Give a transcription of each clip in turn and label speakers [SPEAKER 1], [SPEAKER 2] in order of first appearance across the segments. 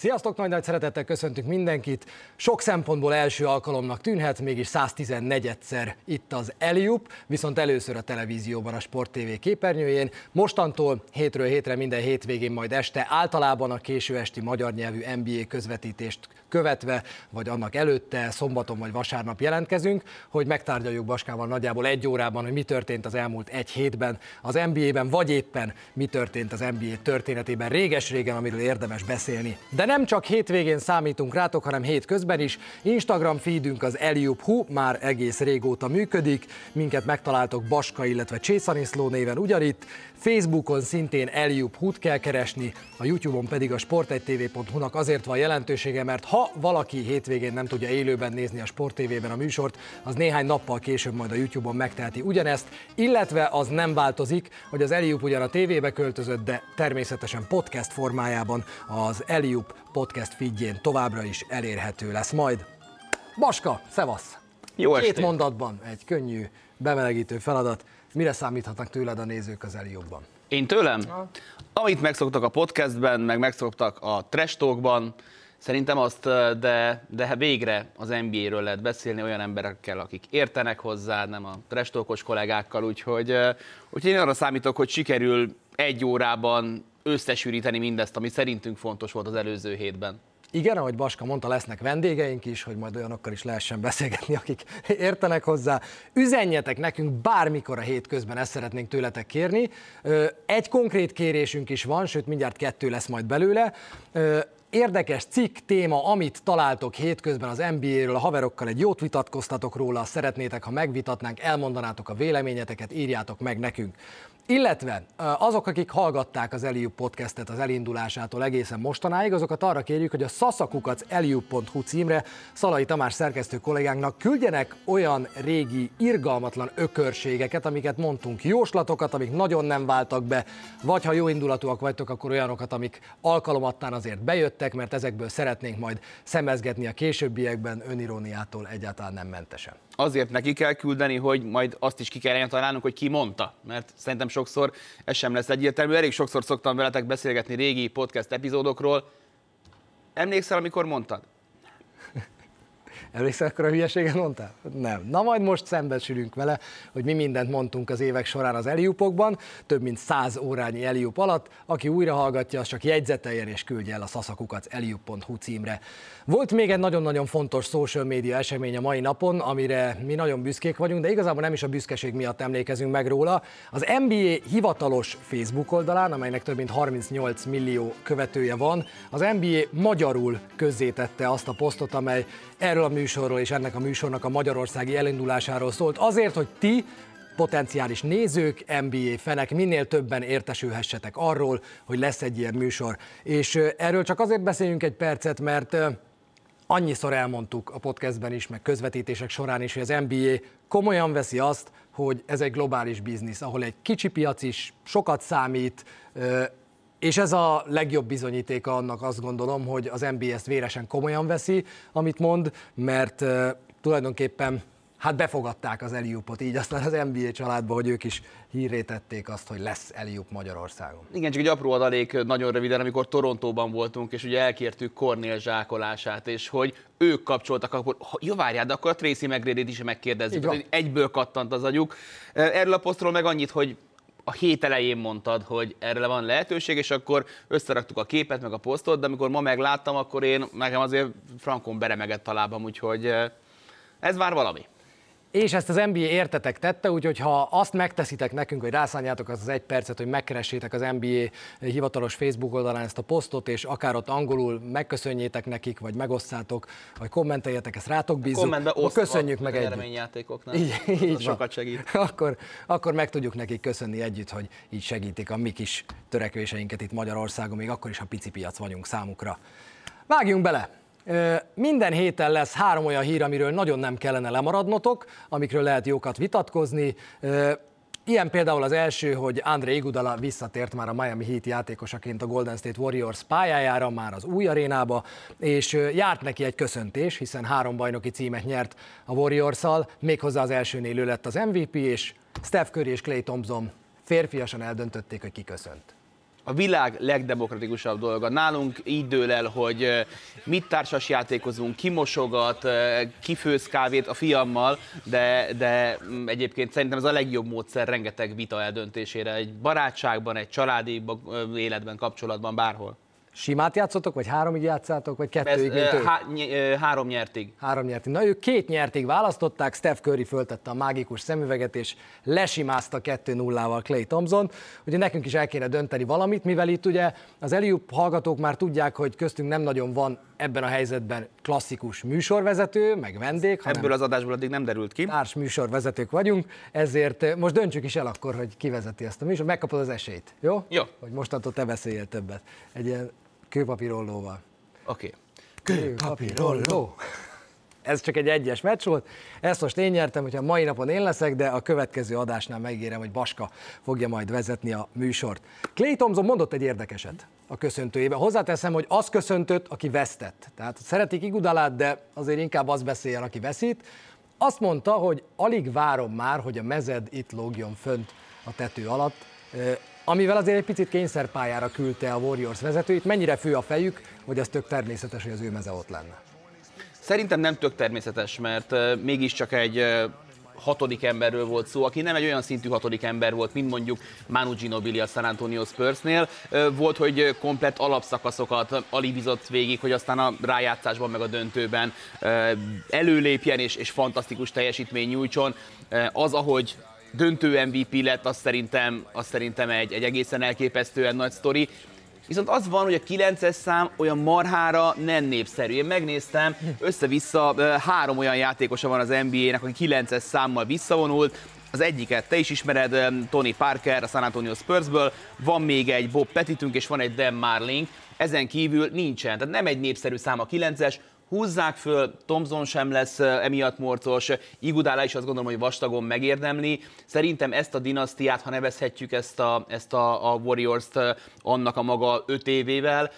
[SPEAKER 1] Sziasztok, nagy nagy szeretettel köszöntünk mindenkit. Sok szempontból első alkalomnak tűnhet, mégis 114-szer itt az Eliup, viszont először a televízióban a Sport TV képernyőjén. Mostantól hétről hétre minden hétvégén majd este általában a késő esti magyar nyelvű NBA közvetítést követve, vagy annak előtte, szombaton vagy vasárnap jelentkezünk, hogy megtárgyaljuk Baskával nagyjából egy órában, hogy mi történt az elmúlt egy hétben az NBA-ben, vagy éppen mi történt az NBA történetében réges-régen, amiről érdemes beszélni. De nem csak hétvégén számítunk rátok, hanem hétközben is. Instagram feedünk az Eliup Hu már egész régóta működik, minket megtaláltok Baska, illetve Csészaniszló néven ugyanitt, Facebookon szintén Eliup Hut kell keresni, a YouTube-on pedig a sport1tv.hu-nak azért van jelentősége, mert ha valaki hétvégén nem tudja élőben nézni a Sport TV-ben a műsort, az néhány nappal később majd a YouTube-on megteheti ugyanezt, illetve az nem változik, hogy az Eliup ugyan a tévébe költözött, de természetesen podcast formájában az Eliup podcast feedjén továbbra is elérhető lesz majd. Baska, szevasz!
[SPEAKER 2] Jó
[SPEAKER 1] Két
[SPEAKER 2] estét!
[SPEAKER 1] mondatban egy könnyű, bemelegítő feladat. Mire számíthatnak tőled a nézők az Eliupban?
[SPEAKER 2] Én tőlem? Amit megszoktak a podcastben, meg megszoktak a trash talkban, szerintem azt, de, de végre az NBA-ről lehet beszélni olyan emberekkel, akik értenek hozzá, nem a trash talkos kollégákkal, úgyhogy, úgyhogy én arra számítok, hogy sikerül egy órában összesűríteni mindezt, ami szerintünk fontos volt az előző hétben.
[SPEAKER 1] Igen, ahogy Baska mondta, lesznek vendégeink is, hogy majd olyanokkal is lehessen beszélgetni, akik értenek hozzá. Üzenjetek nekünk bármikor a hétközben, ezt szeretnénk tőletek kérni. Egy konkrét kérésünk is van, sőt mindjárt kettő lesz majd belőle. Érdekes cikk, téma, amit találtok hétközben az NBA-ről, a haverokkal egy jót vitatkoztatok róla, szeretnétek, ha megvitatnánk, elmondanátok a véleményeteket, írjátok meg nekünk. Illetve azok, akik hallgatták az Eliup podcastet az elindulásától egészen mostanáig, azokat arra kérjük, hogy a szaszakukac eliup.hu címre Szalai Tamás szerkesztő kollégánknak küldjenek olyan régi, irgalmatlan ökörségeket, amiket mondtunk, jóslatokat, amik nagyon nem váltak be, vagy ha jó indulatúak vagytok, akkor olyanokat, amik alkalomattán azért bejöttek, mert ezekből szeretnénk majd szemezgetni a későbbiekben öniróniától egyáltalán nem mentesen.
[SPEAKER 2] Azért neki kell küldeni, hogy majd azt is ki kell találnunk, hogy ki mondta, mert szerintem sokszor ez sem lesz egyértelmű. Elég sokszor szoktam veletek beszélgetni régi podcast epizódokról. Emlékszel, amikor mondtad?
[SPEAKER 1] Emlékszel, akkor a hülyeséget mondtál? Nem. Na majd most szembesülünk vele, hogy mi mindent mondtunk az évek során az Eliupokban, több mint száz órányi Eliup alatt. Aki újra hallgatja, az csak jegyzeteljen és küldje el a szaszakukat eliup.hu címre. Volt még egy nagyon-nagyon fontos social media esemény a mai napon, amire mi nagyon büszkék vagyunk, de igazából nem is a büszkeség miatt emlékezünk meg róla. Az NBA hivatalos Facebook oldalán, amelynek több mint 38 millió követője van, az NBA magyarul közzétette azt a posztot, amely erről a műsorról és ennek a műsornak a magyarországi elindulásáról szólt. Azért, hogy ti potenciális nézők, NBA fenek minél többen értesülhessetek arról, hogy lesz egy ilyen műsor. És erről csak azért beszéljünk egy percet, mert annyiszor elmondtuk a podcastben is, meg közvetítések során is, hogy az NBA komolyan veszi azt, hogy ez egy globális biznisz, ahol egy kicsi piac is sokat számít, és ez a legjobb bizonyítéka annak azt gondolom, hogy az ezt véresen komolyan veszi, amit mond, mert tulajdonképpen hát befogadták az Eliupot, így aztán az NBA családba, hogy ők is hírré tették azt, hogy lesz Eliup Magyarországon.
[SPEAKER 2] Igen, csak egy apró adalék nagyon röviden, amikor Torontóban voltunk, és ugye elkértük Kornél zsákolását, és hogy ők kapcsoltak, akkor jó várjál, de akkor a Tracy mcgrady is megkérdezzük, hogy egyből kattant az agyuk. Erről a posztról meg annyit, hogy a hét elején mondtad, hogy erre van lehetőség, és akkor összeraktuk a képet, meg a posztot, de amikor ma megláttam, akkor én nekem azért frankon beremegett a lábam, úgyhogy ez már valami.
[SPEAKER 1] És ezt az NBA értetek tette, úgyhogy ha azt megteszitek nekünk, hogy rászánjátok az, az egy percet, hogy megkeressétek az NBA hivatalos Facebook oldalán ezt a posztot, és akár ott angolul megköszönjétek nekik, vagy megosszátok, vagy kommenteljetek, ezt rátok bízunk.
[SPEAKER 2] Kommentbe osztva
[SPEAKER 1] köszönjük meg
[SPEAKER 2] együtt. Eredményjátékoknál. Így, így sokat segít.
[SPEAKER 1] Akkor, akkor meg tudjuk nekik köszönni együtt, hogy így segítik a mi kis törekvéseinket itt Magyarországon, még akkor is, ha pici piac vagyunk számukra. Vágjunk bele! Minden héten lesz három olyan hír, amiről nagyon nem kellene lemaradnotok, amikről lehet jókat vitatkozni. Ilyen például az első, hogy André Igudala visszatért már a Miami Heat játékosaként a Golden State Warriors pályájára, már az új arénába, és járt neki egy köszöntés, hiszen három bajnoki címet nyert a Warriors-szal, méghozzá az elsőnél ő lett az MVP, és Steph Curry és Clay Thompson férfiasan eldöntötték, hogy kiköszönt.
[SPEAKER 2] A a világ legdemokratikusabb dolga. Nálunk így dől el, hogy mit társas játékozunk, ki mosogat, ki főz kávét a fiammal, de, de mm, egyébként szerintem ez a legjobb módszer rengeteg vita eldöntésére, egy barátságban, egy családi életben, kapcsolatban, bárhol.
[SPEAKER 1] Simát játszotok, vagy háromig játszátok, vagy kettőig? Ez,
[SPEAKER 2] há, ny- három nyertig.
[SPEAKER 1] Három nyertig. Na ők két nyertig választották, Steph Curry föltette a mágikus szemüveget, és lesimázta 2-0-val Clay Thompson. Ugye nekünk is el kéne dönteni valamit, mivel itt ugye az Eliup hallgatók már tudják, hogy köztünk nem nagyon van ebben a helyzetben klasszikus műsorvezető, meg vendég.
[SPEAKER 2] Ebből az adásból addig nem derült ki.
[SPEAKER 1] Társ műsorvezetők vagyunk, ezért most döntsük is el akkor, hogy ki vezeti ezt a műsor. Megkapod az esélyt, jó?
[SPEAKER 2] Jó.
[SPEAKER 1] Hogy mostantól te beszéljél többet. Egy ilyen kőpapírollóval.
[SPEAKER 2] Oké.
[SPEAKER 1] Okay. Kőpapírolló. Ez csak egy egyes meccs volt. Ezt most én nyertem, hogyha mai napon én leszek, de a következő adásnál megérem, hogy Baska fogja majd vezetni a műsort. Clay Thompson mondott egy érdekeset a köszöntőjében. Hozzáteszem, hogy az köszöntött, aki vesztett. Tehát szeretik Igudalát, de azért inkább az beszéljen, aki veszít. Azt mondta, hogy alig várom már, hogy a mezed itt lógjon fönt a tető alatt amivel azért egy picit kényszerpályára küldte a Warriors vezetőit. Mennyire fő a fejük, hogy ez tök természetes, hogy az ő meze ott lenne?
[SPEAKER 2] Szerintem nem tök természetes, mert mégiscsak egy hatodik emberről volt szó, aki nem egy olyan szintű hatodik ember volt, mint mondjuk Manu Ginobili a San Antonio Spursnél. Volt, hogy komplett alapszakaszokat alibizott végig, hogy aztán a rájátszásban meg a döntőben előlépjen és, és fantasztikus teljesítmény nyújtson. Az, ahogy döntő MVP lett, az szerintem, az szerintem egy, egy egészen elképesztően nagy sztori. Viszont az van, hogy a 9-es szám olyan marhára nem népszerű. Én megnéztem, össze-vissza három olyan játékosa van az NBA-nek, aki 9-es számmal visszavonult, az egyiket te is ismered, Tony Parker a San Antonio Spursből, van még egy Bob Petitünk, és van egy Dan Marling, ezen kívül nincsen. Tehát nem egy népszerű szám a 9-es, húzzák föl, Thompson sem lesz emiatt morcos, Igudála is azt gondolom, hogy vastagon megérdemli. Szerintem ezt a dinasztiát, ha nevezhetjük ezt a, ezt a, a Warriors-t annak a maga öt évével,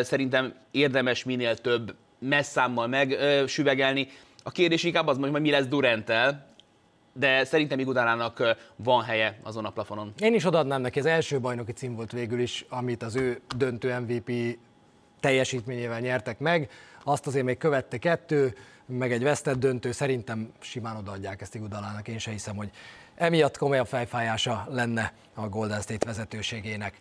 [SPEAKER 2] szerintem érdemes minél több messzámmal megsüvegelni. A kérdés inkább az, hogy mi lesz Durantel, de szerintem Igudálának van helye azon a plafonon.
[SPEAKER 1] Én is odaadnám neki, az első bajnoki cím volt végül is, amit az ő döntő MVP teljesítményével nyertek meg. Azt azért még követte kettő, meg egy vesztett döntő, szerintem simán odaadják ezt Igudalának, én se hiszem, hogy emiatt komolyabb fejfájása lenne a Golden State vezetőségének.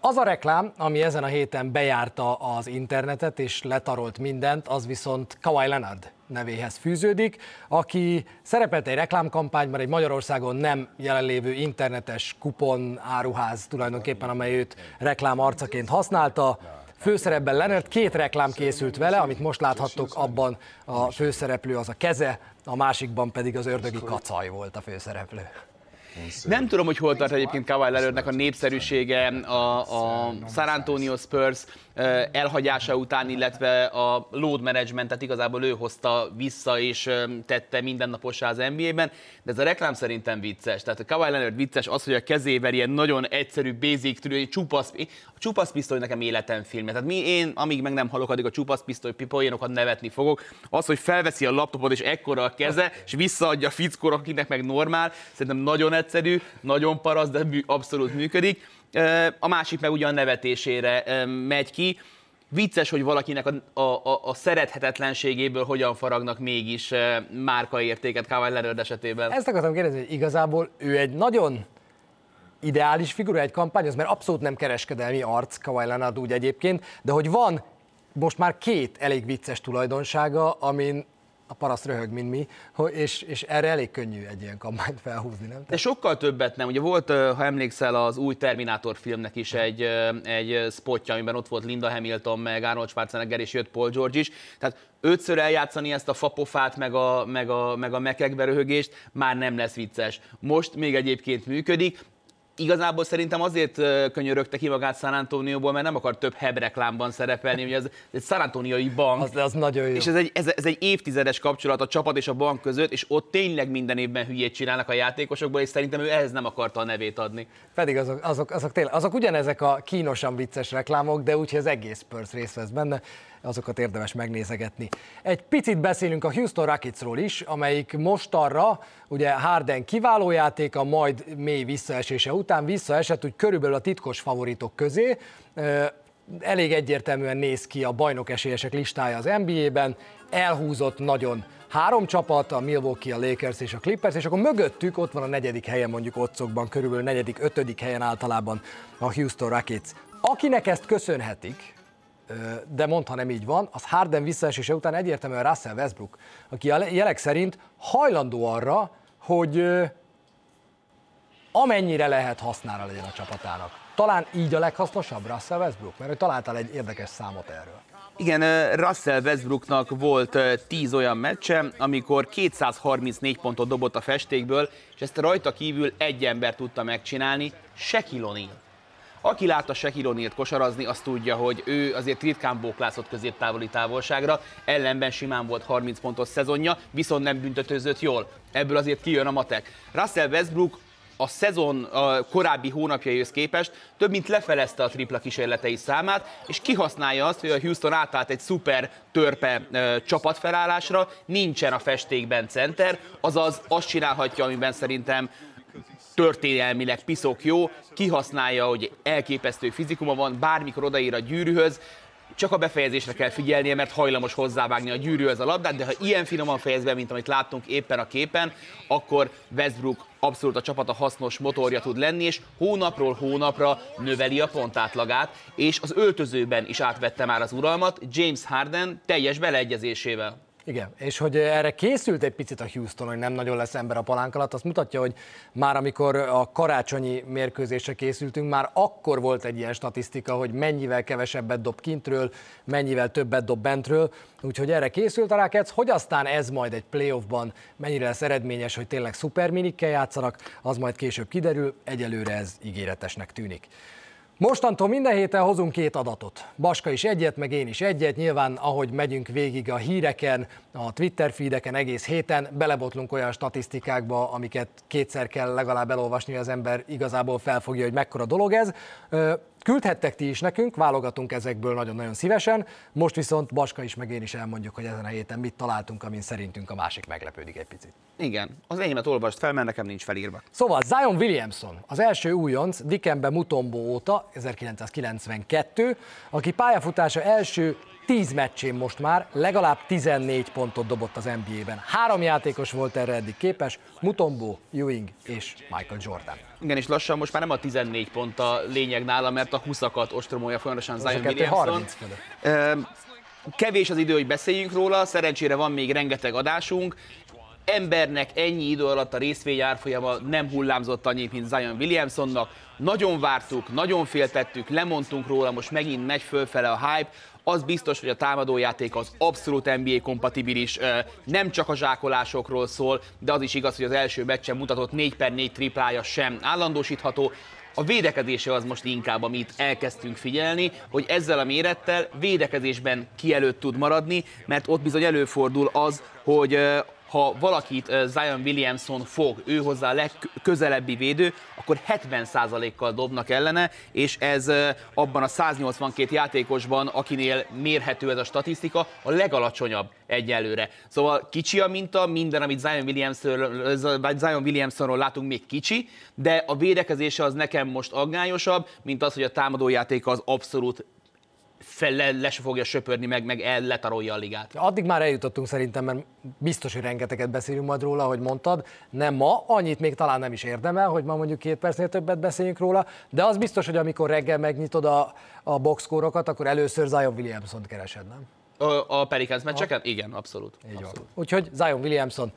[SPEAKER 1] Az a reklám, ami ezen a héten bejárta az internetet és letarolt mindent, az viszont Kawhi Leonard nevéhez fűződik, aki szerepelt egy reklámkampányban, egy Magyarországon nem jelenlévő internetes kupon áruház tulajdonképpen, amely őt reklám arcaként használta főszerepben Leonard, két reklám készült vele, amit most láthattok, abban a főszereplő az a keze, a másikban pedig az ördögi kacaj volt a főszereplő.
[SPEAKER 2] Nem tudom, hogy hol tart egyébként Kawhi Leonardnek a népszerűsége a, a San Antonio Spurs elhagyása után, illetve a load managementet igazából ő hozta vissza és tette mindennapossá az NBA-ben, de ez a reklám szerintem vicces. Tehát a Kawhi Leonard vicces az, hogy a kezével ilyen nagyon egyszerű, basic, tűrő, csupasz, a csupasz pisztoly nekem életem filmje. Tehát mi, én, amíg meg nem halok, addig a csupasz pisztoly pipoénokat nevetni fogok. Az, hogy felveszi a laptopot és ekkora a keze, és visszaadja a fickóra, akinek meg normál, szerintem nagyon egyszerű, nagyon parasz, de abszolút működik a másik meg ugyan nevetésére megy ki. Vicces, hogy valakinek a, a, a szerethetetlenségéből hogyan faragnak mégis márkaértéket Kawhi Leonard esetében.
[SPEAKER 1] Ezt akartam kérdezni, hogy igazából ő egy nagyon ideális figura egy kampányhoz, mert abszolút nem kereskedelmi arc Kawhi Leonard úgy egyébként, de hogy van most már két elég vicces tulajdonsága, amin a paraszt röhög, mint mi, és, és erre elég könnyű egy ilyen kampányt felhúzni, nem?
[SPEAKER 2] De sokkal többet nem. Ugye volt, ha emlékszel, az új Terminátor filmnek is egy, egy spotja, amiben ott volt Linda Hamilton, meg Arnold Schwarzenegger, és jött Paul George is. Tehát ötször eljátszani ezt a fapofát, meg a, meg a, meg a mekekbe röhögést, már nem lesz vicces. Most még egyébként működik, igazából szerintem azért könyörögte ki magát San Antonióból, mert nem akar több heb reklámban szerepelni, ugye ez egy San Antoniai bank.
[SPEAKER 1] Az, az nagyon jó.
[SPEAKER 2] És ez egy, ez, ez egy évtizedes kapcsolat a csapat és a bank között, és ott tényleg minden évben hülyét csinálnak a játékosokból, és szerintem ő ehhez nem akarta a nevét adni.
[SPEAKER 1] Pedig azok, azok, azok, tényleg, azok ugyanezek a kínosan vicces reklámok, de úgyhogy az egész Spurs részt vesz benne azokat érdemes megnézegetni. Egy picit beszélünk a Houston Rocketsról is, amelyik most arra, ugye Harden kiváló játéka, majd mély visszaesése után visszaesett úgy körülbelül a titkos favoritok közé, elég egyértelműen néz ki a bajnok esélyesek listája az NBA-ben, elhúzott nagyon három csapat, a Milwaukee, a Lakers és a Clippers, és akkor mögöttük ott van a negyedik helyen mondjuk otcokban, körülbelül negyedik, ötödik helyen általában a Houston Rockets. Akinek ezt köszönhetik, de mondta nem így van, az Harden visszaesése után egyértelműen Russell Westbrook, aki a jelek szerint hajlandó arra, hogy amennyire lehet hasznára legyen a csapatának. Talán így a leghasznosabb Russell Westbrook, mert ő találtál egy érdekes számot erről.
[SPEAKER 2] Igen, Russell Westbrooknak volt 10 olyan meccse, amikor 234 pontot dobott a festékből, és ezt rajta kívül egy ember tudta megcsinálni, Shaquille O'Neal. Aki látta Shaquille O'Neal-t kosarazni, azt tudja, hogy ő azért ritkán bóklászott középtávoli távolságra, ellenben simán volt 30 pontos szezonja, viszont nem büntetőzött jól. Ebből azért kijön a matek. Russell Westbrook a szezon a korábbi hónapjaihoz képest több mint lefelezte a tripla kísérletei számát, és kihasználja azt, hogy a Houston átállt egy szuper törpe ö, csapatfelállásra, nincsen a festékben center, azaz azt csinálhatja, amiben szerintem történelmileg piszok jó, kihasználja, hogy elképesztő fizikuma van, bármikor odaír a gyűrűhöz, csak a befejezésre kell figyelnie, mert hajlamos hozzávágni a gyűrűhöz a labdát, de ha ilyen finoman fejez be, mint amit láttunk éppen a képen, akkor Westbrook abszolút a csapata hasznos motorja tud lenni, és hónapról hónapra növeli a pontátlagát, és az öltözőben is átvette már az uralmat James Harden teljes beleegyezésével.
[SPEAKER 1] Igen, és hogy erre készült egy picit a Houston, hogy nem nagyon lesz ember a palánk alatt, azt mutatja, hogy már amikor a karácsonyi mérkőzésre készültünk, már akkor volt egy ilyen statisztika, hogy mennyivel kevesebbet dob kintről, mennyivel többet dob bentről, úgyhogy erre készült a Rockets, hogy aztán ez majd egy playoffban mennyire lesz eredményes, hogy tényleg szuperminikkel játszanak, az majd később kiderül, egyelőre ez ígéretesnek tűnik. Mostantól minden héten hozunk két adatot. Baska is egyet, meg én is egyet. Nyilván, ahogy megyünk végig a híreken, a Twitter feedeken egész héten, belebotlunk olyan statisztikákba, amiket kétszer kell legalább elolvasni, az ember igazából felfogja, hogy mekkora dolog ez. Küldhettek ti is nekünk, válogatunk ezekből nagyon-nagyon szívesen, most viszont Baska is meg én is elmondjuk, hogy ezen a héten mit találtunk, amin szerintünk a másik meglepődik egy picit.
[SPEAKER 2] Igen, az enyémet olvast fel, mert nekem nincs felírva.
[SPEAKER 1] Szóval Zion Williamson, az első újonc Dikembe Mutombo óta, 1992, aki pályafutása első 10 meccsén most már legalább 14 pontot dobott az NBA-ben. Három játékos volt erre eddig képes, Mutombo, Ewing és Michael Jordan.
[SPEAKER 2] Igen, és lassan most már nem a 14 pont a lényeg nála, mert a 20-akat ostromolja folyamatosan Zion Williamson. Kevés az idő, hogy beszéljünk róla, szerencsére van még rengeteg adásunk, embernek ennyi idő alatt a részvény árfolyama nem hullámzott annyit, mint Zion Williamsonnak. Nagyon vártuk, nagyon féltettük, lemondtunk róla, most megint megy fölfele a hype. Az biztos, hogy a támadójáték az abszolút NBA kompatibilis, nem csak a zsákolásokról szól, de az is igaz, hogy az első meccsen mutatott 4 per 4 triplája sem állandósítható. A védekezése az most inkább, amit elkezdtünk figyelni, hogy ezzel a mérettel védekezésben kielőtt tud maradni, mert ott bizony előfordul az, hogy ha valakit Zion Williamson fog, ő hozzá a legközelebbi védő, akkor 70%-kal dobnak ellene, és ez abban a 182 játékosban, akinél mérhető ez a statisztika, a legalacsonyabb egyelőre. Szóval kicsi a minta, minden, amit Zion, Williamsonról, Zion Williamsonról látunk, még kicsi, de a védekezése az nekem most aggályosabb, mint az, hogy a támadójátéka az abszolút fel, le, le se fogja söpörni, meg, meg el letarolja a ligát.
[SPEAKER 1] Addig már eljutottunk szerintem, mert biztos, hogy rengeteget beszélünk majd róla, ahogy mondtad. Nem ma, annyit még talán nem is érdemel, hogy ma mondjuk két percnél többet beszéljünk róla, de az biztos, hogy amikor reggel megnyitod a, a boxkórokat, akkor először Zion Williamson-t keresed, nem?
[SPEAKER 2] A, a Pelicans meccseken? Igen, abszolút.
[SPEAKER 1] Így
[SPEAKER 2] abszolút.
[SPEAKER 1] Van. Úgyhogy Zion Williamson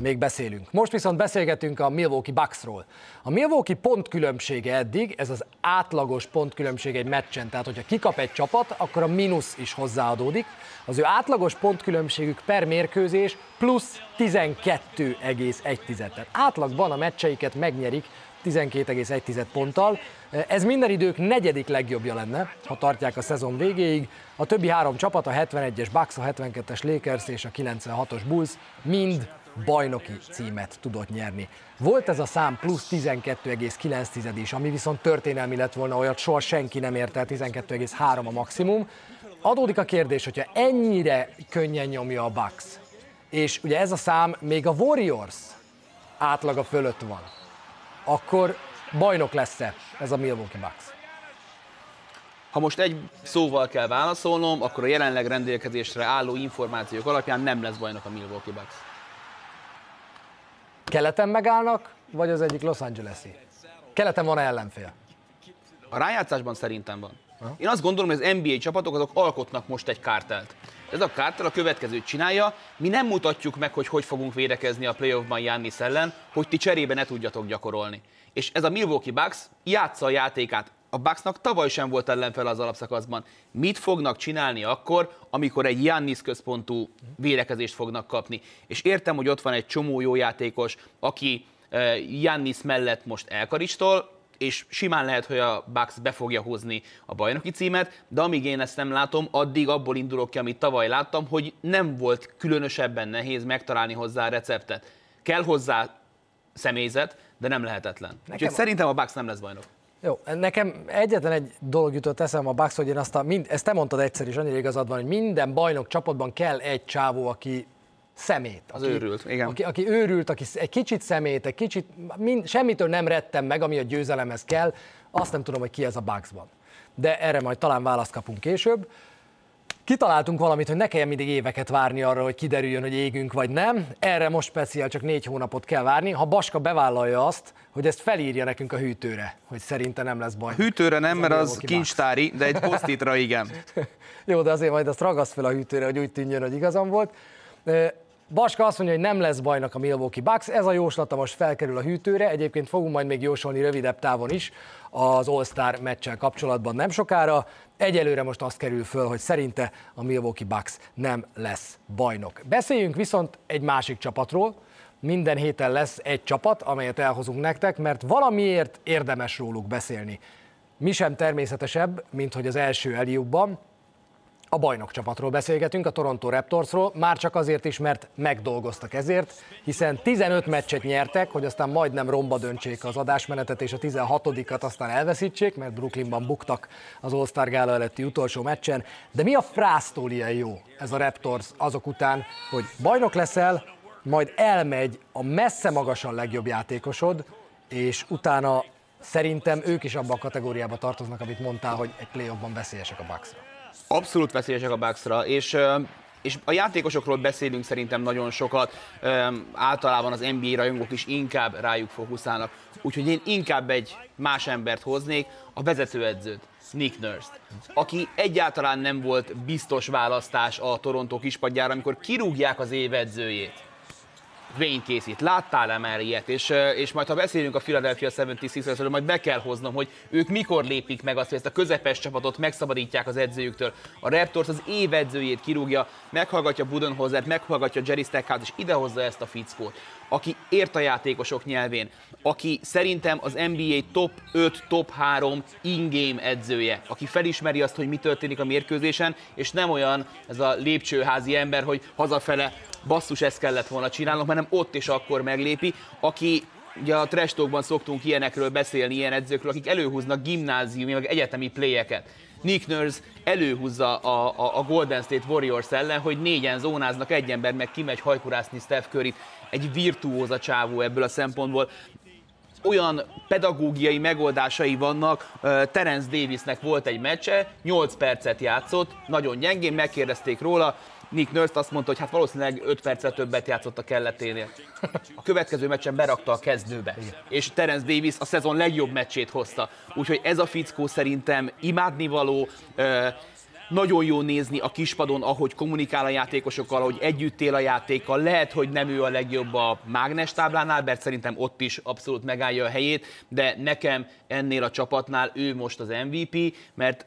[SPEAKER 1] még beszélünk. Most viszont beszélgetünk a Milwaukee Bucksról. A Milwaukee pontkülönbsége eddig, ez az átlagos pontkülönbség egy meccsen, tehát hogyha kikap egy csapat, akkor a mínusz is hozzáadódik. Az ő átlagos pontkülönbségük per mérkőzés plusz 12,1. Tehát átlagban a meccseiket megnyerik 12,1 ponttal. Ez minden idők negyedik legjobbja lenne, ha tartják a szezon végéig. A többi három csapat, a 71-es Bucks, a 72-es Lakers és a 96-os Bulls mind bajnoki címet tudott nyerni. Volt ez a szám plusz 12,9 is, ami viszont történelmi lett volna, olyat soha senki nem ért el, 12,3 a maximum. Adódik a kérdés, hogyha ennyire könnyen nyomja a Bucks, és ugye ez a szám még a Warriors átlaga fölött van, akkor bajnok lesz-e ez a Milwaukee Bucks?
[SPEAKER 2] Ha most egy szóval kell válaszolnom, akkor a jelenleg rendelkezésre álló információk alapján nem lesz bajnok a Milwaukee Bucks.
[SPEAKER 1] Keleten megállnak, vagy az egyik Los Angeles-i? Keleten van ellenfél?
[SPEAKER 2] A rájátszásban szerintem van. Én azt gondolom, hogy az NBA csapatok azok alkotnak most egy kártelt. Ez a kártel a következőt csinálja, mi nem mutatjuk meg, hogy hogy fogunk védekezni a playoffban Jannis ellen, hogy ti cserébe ne tudjatok gyakorolni. És ez a Milwaukee Bucks játsza a játékát. A Bucksnak tavaly sem volt ellenfel az alapszakaszban. Mit fognak csinálni akkor, amikor egy Jannis központú védekezést fognak kapni? És értem, hogy ott van egy csomó jó játékos, aki Jannis eh, mellett most elkaristol, és simán lehet, hogy a Bucks be fogja hozni a bajnoki címet, de amíg én ezt nem látom, addig abból indulok ki, amit tavaly láttam, hogy nem volt különösebben nehéz megtalálni hozzá a receptet. Kell hozzá személyzet, de nem lehetetlen. Nekem Úgyhogy a... szerintem a Bucks nem lesz bajnok.
[SPEAKER 1] Jó, nekem egyetlen egy dolog jutott eszem a Bucks, hogy én azt a, mind, ezt te mondtad egyszer is, annyira igazad van, hogy minden bajnok csapatban kell egy csávó, aki szemét.
[SPEAKER 2] Az aki, őrült, igen.
[SPEAKER 1] Aki, aki őrült, aki egy kicsit szemét, egy kicsit, mind, semmitől nem rettem meg, ami a győzelemhez kell, azt nem tudom, hogy ki ez a Bugsban. De erre majd talán választ kapunk később. Kitaláltunk valamit, hogy ne kelljen mindig éveket várni arra, hogy kiderüljön, hogy égünk vagy nem. Erre most speciál csak négy hónapot kell várni. Ha Baska bevállalja azt, hogy ezt felírja nekünk a hűtőre, hogy szerinte nem lesz baj.
[SPEAKER 2] A hűtőre nem, mert az kincstári, de egy posztitra igen.
[SPEAKER 1] Jó, de azért majd azt ragaszt fel a hűtőre, hogy úgy tűnjön, hogy igazam volt. Baska azt mondja, hogy nem lesz bajnak a Milwaukee Bucks, ez a jóslata most felkerül a hűtőre, egyébként fogunk majd még jósolni rövidebb távon is az All-Star meccsel kapcsolatban nem sokára. Egyelőre most azt kerül föl, hogy szerinte a Milwaukee Bucks nem lesz bajnok. Beszéljünk viszont egy másik csapatról, minden héten lesz egy csapat, amelyet elhozunk nektek, mert valamiért érdemes róluk beszélni. Mi sem természetesebb, mint hogy az első eljúbban a bajnok csapatról beszélgetünk, a Toronto Raptorsról, már csak azért is, mert megdolgoztak ezért, hiszen 15 meccset nyertek, hogy aztán majdnem romba döntsék az adásmenetet, és a 16-at aztán elveszítsék, mert Brooklynban buktak az All-Star Gála előtti utolsó meccsen. De mi a frásztól ilyen jó ez a Raptors azok után, hogy bajnok leszel, majd elmegy a messze magasan legjobb játékosod, és utána szerintem ők is abban a kategóriába tartoznak, amit mondtál, hogy egy playoffban veszélyesek a Bucksra.
[SPEAKER 2] Abszolút veszélyesek a Bucksra, és és a játékosokról beszélünk szerintem nagyon sokat, általában az NBA rajongók is inkább rájuk fókuszálnak. Úgyhogy én inkább egy más embert hoznék, a vezetőedzőt, Nick nurse aki egyáltalán nem volt biztos választás a Toronto kispadjára, amikor kirúgják az évedzőjét Wayne készít. Láttál-e már ilyet? És, és majd ha beszélünk a Philadelphia 76ers-ről, majd be kell hoznom, hogy ők mikor lépik meg azt, hogy ezt a közepes csapatot megszabadítják az edzőjüktől. A Raptors az év edzőjét kirúgja, meghallgatja Budenholzert, meghallgatja Jerry Stackhouse, és idehozza ezt a fickót aki ért a játékosok nyelvén, aki szerintem az NBA top 5, top 3 in-game edzője, aki felismeri azt, hogy mi történik a mérkőzésen, és nem olyan ez a lépcsőházi ember, hogy hazafele basszus ezt kellett volna csinálnunk, hanem ott és akkor meglépi, aki ugye a trash szoktunk ilyenekről beszélni, ilyen edzőkről, akik előhúznak gimnáziumi, meg egyetemi playeket. Nick Nurse előhúzza a, a, a Golden State Warriors ellen, hogy négyen zónáznak, egy ember meg kimegy hajkurászni Steph curry Egy virtuóz a csávó ebből a szempontból olyan pedagógiai megoldásai vannak. Terence Davisnek volt egy meccse, 8 percet játszott, nagyon gyengén, megkérdezték róla, Nick Nurse azt mondta, hogy hát valószínűleg 5 percet többet játszott a kelleténél. A következő meccsen berakta a kezdőbe, és Terence Davis a szezon legjobb meccsét hozta. Úgyhogy ez a fickó szerintem imádnivaló, nagyon jó nézni a kispadon, ahogy kommunikál a játékosokkal, ahogy együtt él a játékkal. Lehet, hogy nem ő a legjobb a mágnes táblánál, mert szerintem ott is abszolút megállja a helyét, de nekem ennél a csapatnál ő most az MVP, mert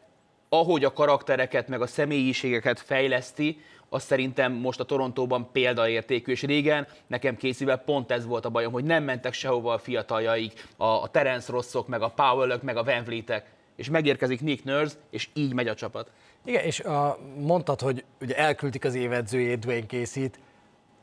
[SPEAKER 2] ahogy a karaktereket meg a személyiségeket fejleszti, az szerintem most a Torontóban példaértékű, és régen nekem készülve pont ez volt a bajom, hogy nem mentek sehova a fiataljaik, a, a Terence Rosszok, meg a powell meg a Van Vliet-ek, és megérkezik Nick Nurse, és így megy a csapat.
[SPEAKER 1] Igen, és a, mondtad, hogy ugye elküldik az évedzőjét Dwayne készít.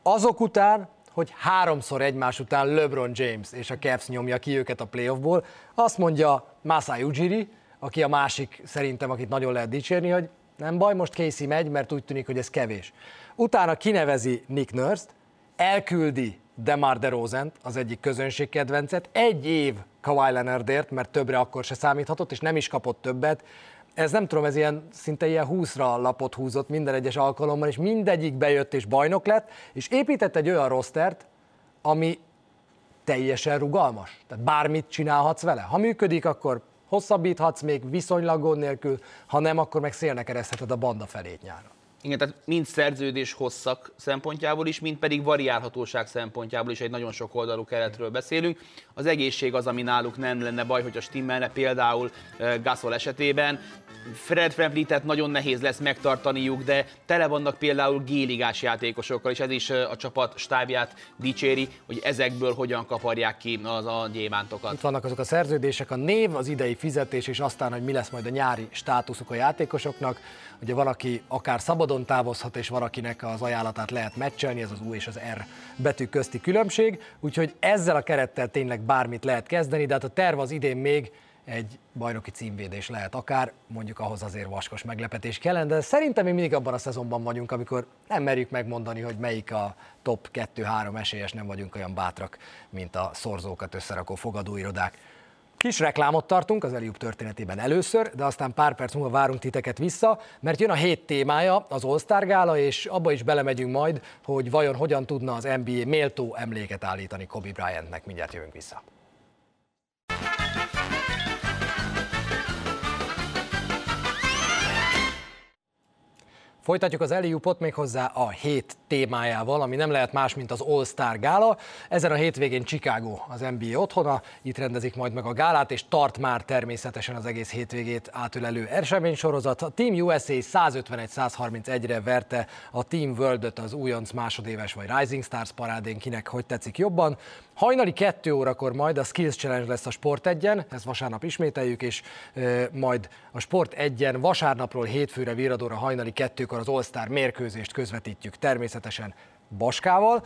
[SPEAKER 1] Azok után, hogy háromszor egymás után LeBron James és a Cavs nyomja ki őket a playoffból, azt mondja Masai Ujiri, aki a másik szerintem, akit nagyon lehet dicsérni, hogy nem baj, most Casey megy, mert úgy tűnik, hogy ez kevés. Utána kinevezi Nick Nurse-t, elküldi Demar DeRozan, az egyik közönségkedvencet, egy év Kawhi Leonardért, mert többre akkor se számíthatott, és nem is kapott többet. Ez nem tudom, ez ilyen szinte ilyen 20-ra lapot húzott minden egyes alkalommal, és mindegyik bejött és bajnok lett, és épített egy olyan rostert, ami teljesen rugalmas. Tehát bármit csinálhatsz vele. Ha működik, akkor hosszabbíthatsz még viszonylag gond nélkül, ha nem, akkor meg szélnek eresztheted a banda felét nyára.
[SPEAKER 2] Igen, tehát mind szerződés hosszak szempontjából is, mind pedig variálhatóság szempontjából is egy nagyon sok oldalú keretről beszélünk. Az egészség az, ami náluk nem lenne baj, hogyha stimmelne, például Gasol esetében. Fred Framplintet nagyon nehéz lesz megtartaniuk, de tele vannak például géligás játékosokkal, és ez is a csapat stábját dicséri, hogy ezekből hogyan kaparják ki az a gyémántokat.
[SPEAKER 1] Itt vannak azok a szerződések, a név, az idei fizetés, és aztán, hogy mi lesz majd a nyári státuszuk a játékosoknak. Ugye van, aki akár szabadon távozhat, és valakinek az ajánlatát lehet meccselni, ez az U és az R betű közti különbség, úgyhogy ezzel a kerettel tényleg bármit lehet kezdeni, de hát a terv az idén még egy bajnoki címvédés lehet akár, mondjuk ahhoz azért vaskos meglepetés kellene, de szerintem mi mindig abban a szezonban vagyunk, amikor nem merjük megmondani, hogy melyik a top 2-3 esélyes, nem vagyunk olyan bátrak, mint a szorzókat összerakó fogadóirodák. Kis reklámot tartunk az Eliup történetében először, de aztán pár perc múlva várunk titeket vissza, mert jön a hét témája, az All-Star Gála, és abba is belemegyünk majd, hogy vajon hogyan tudna az NBA méltó emléket állítani Kobe Bryantnek. Mindjárt jövünk vissza. Folytatjuk az Eliupot méghozzá a hét témájával, ami nem lehet más, mint az All-Star Gála. Ezen a hétvégén Chicago az NBA otthona, itt rendezik majd meg a gálát, és tart már természetesen az egész hétvégét átölelő sorozat. A Team USA 151-131-re verte a Team World-öt az újonc másodéves vagy Rising Stars parádén, kinek hogy tetszik jobban. Hajnali 2 órakor majd a Skills Challenge lesz a Sport 1 ezt vasárnap ismételjük, és e, majd a Sport 1 vasárnapról hétfőre viradóra hajnali 2-kor az All-Star mérkőzést közvetítjük természetesen Baskával.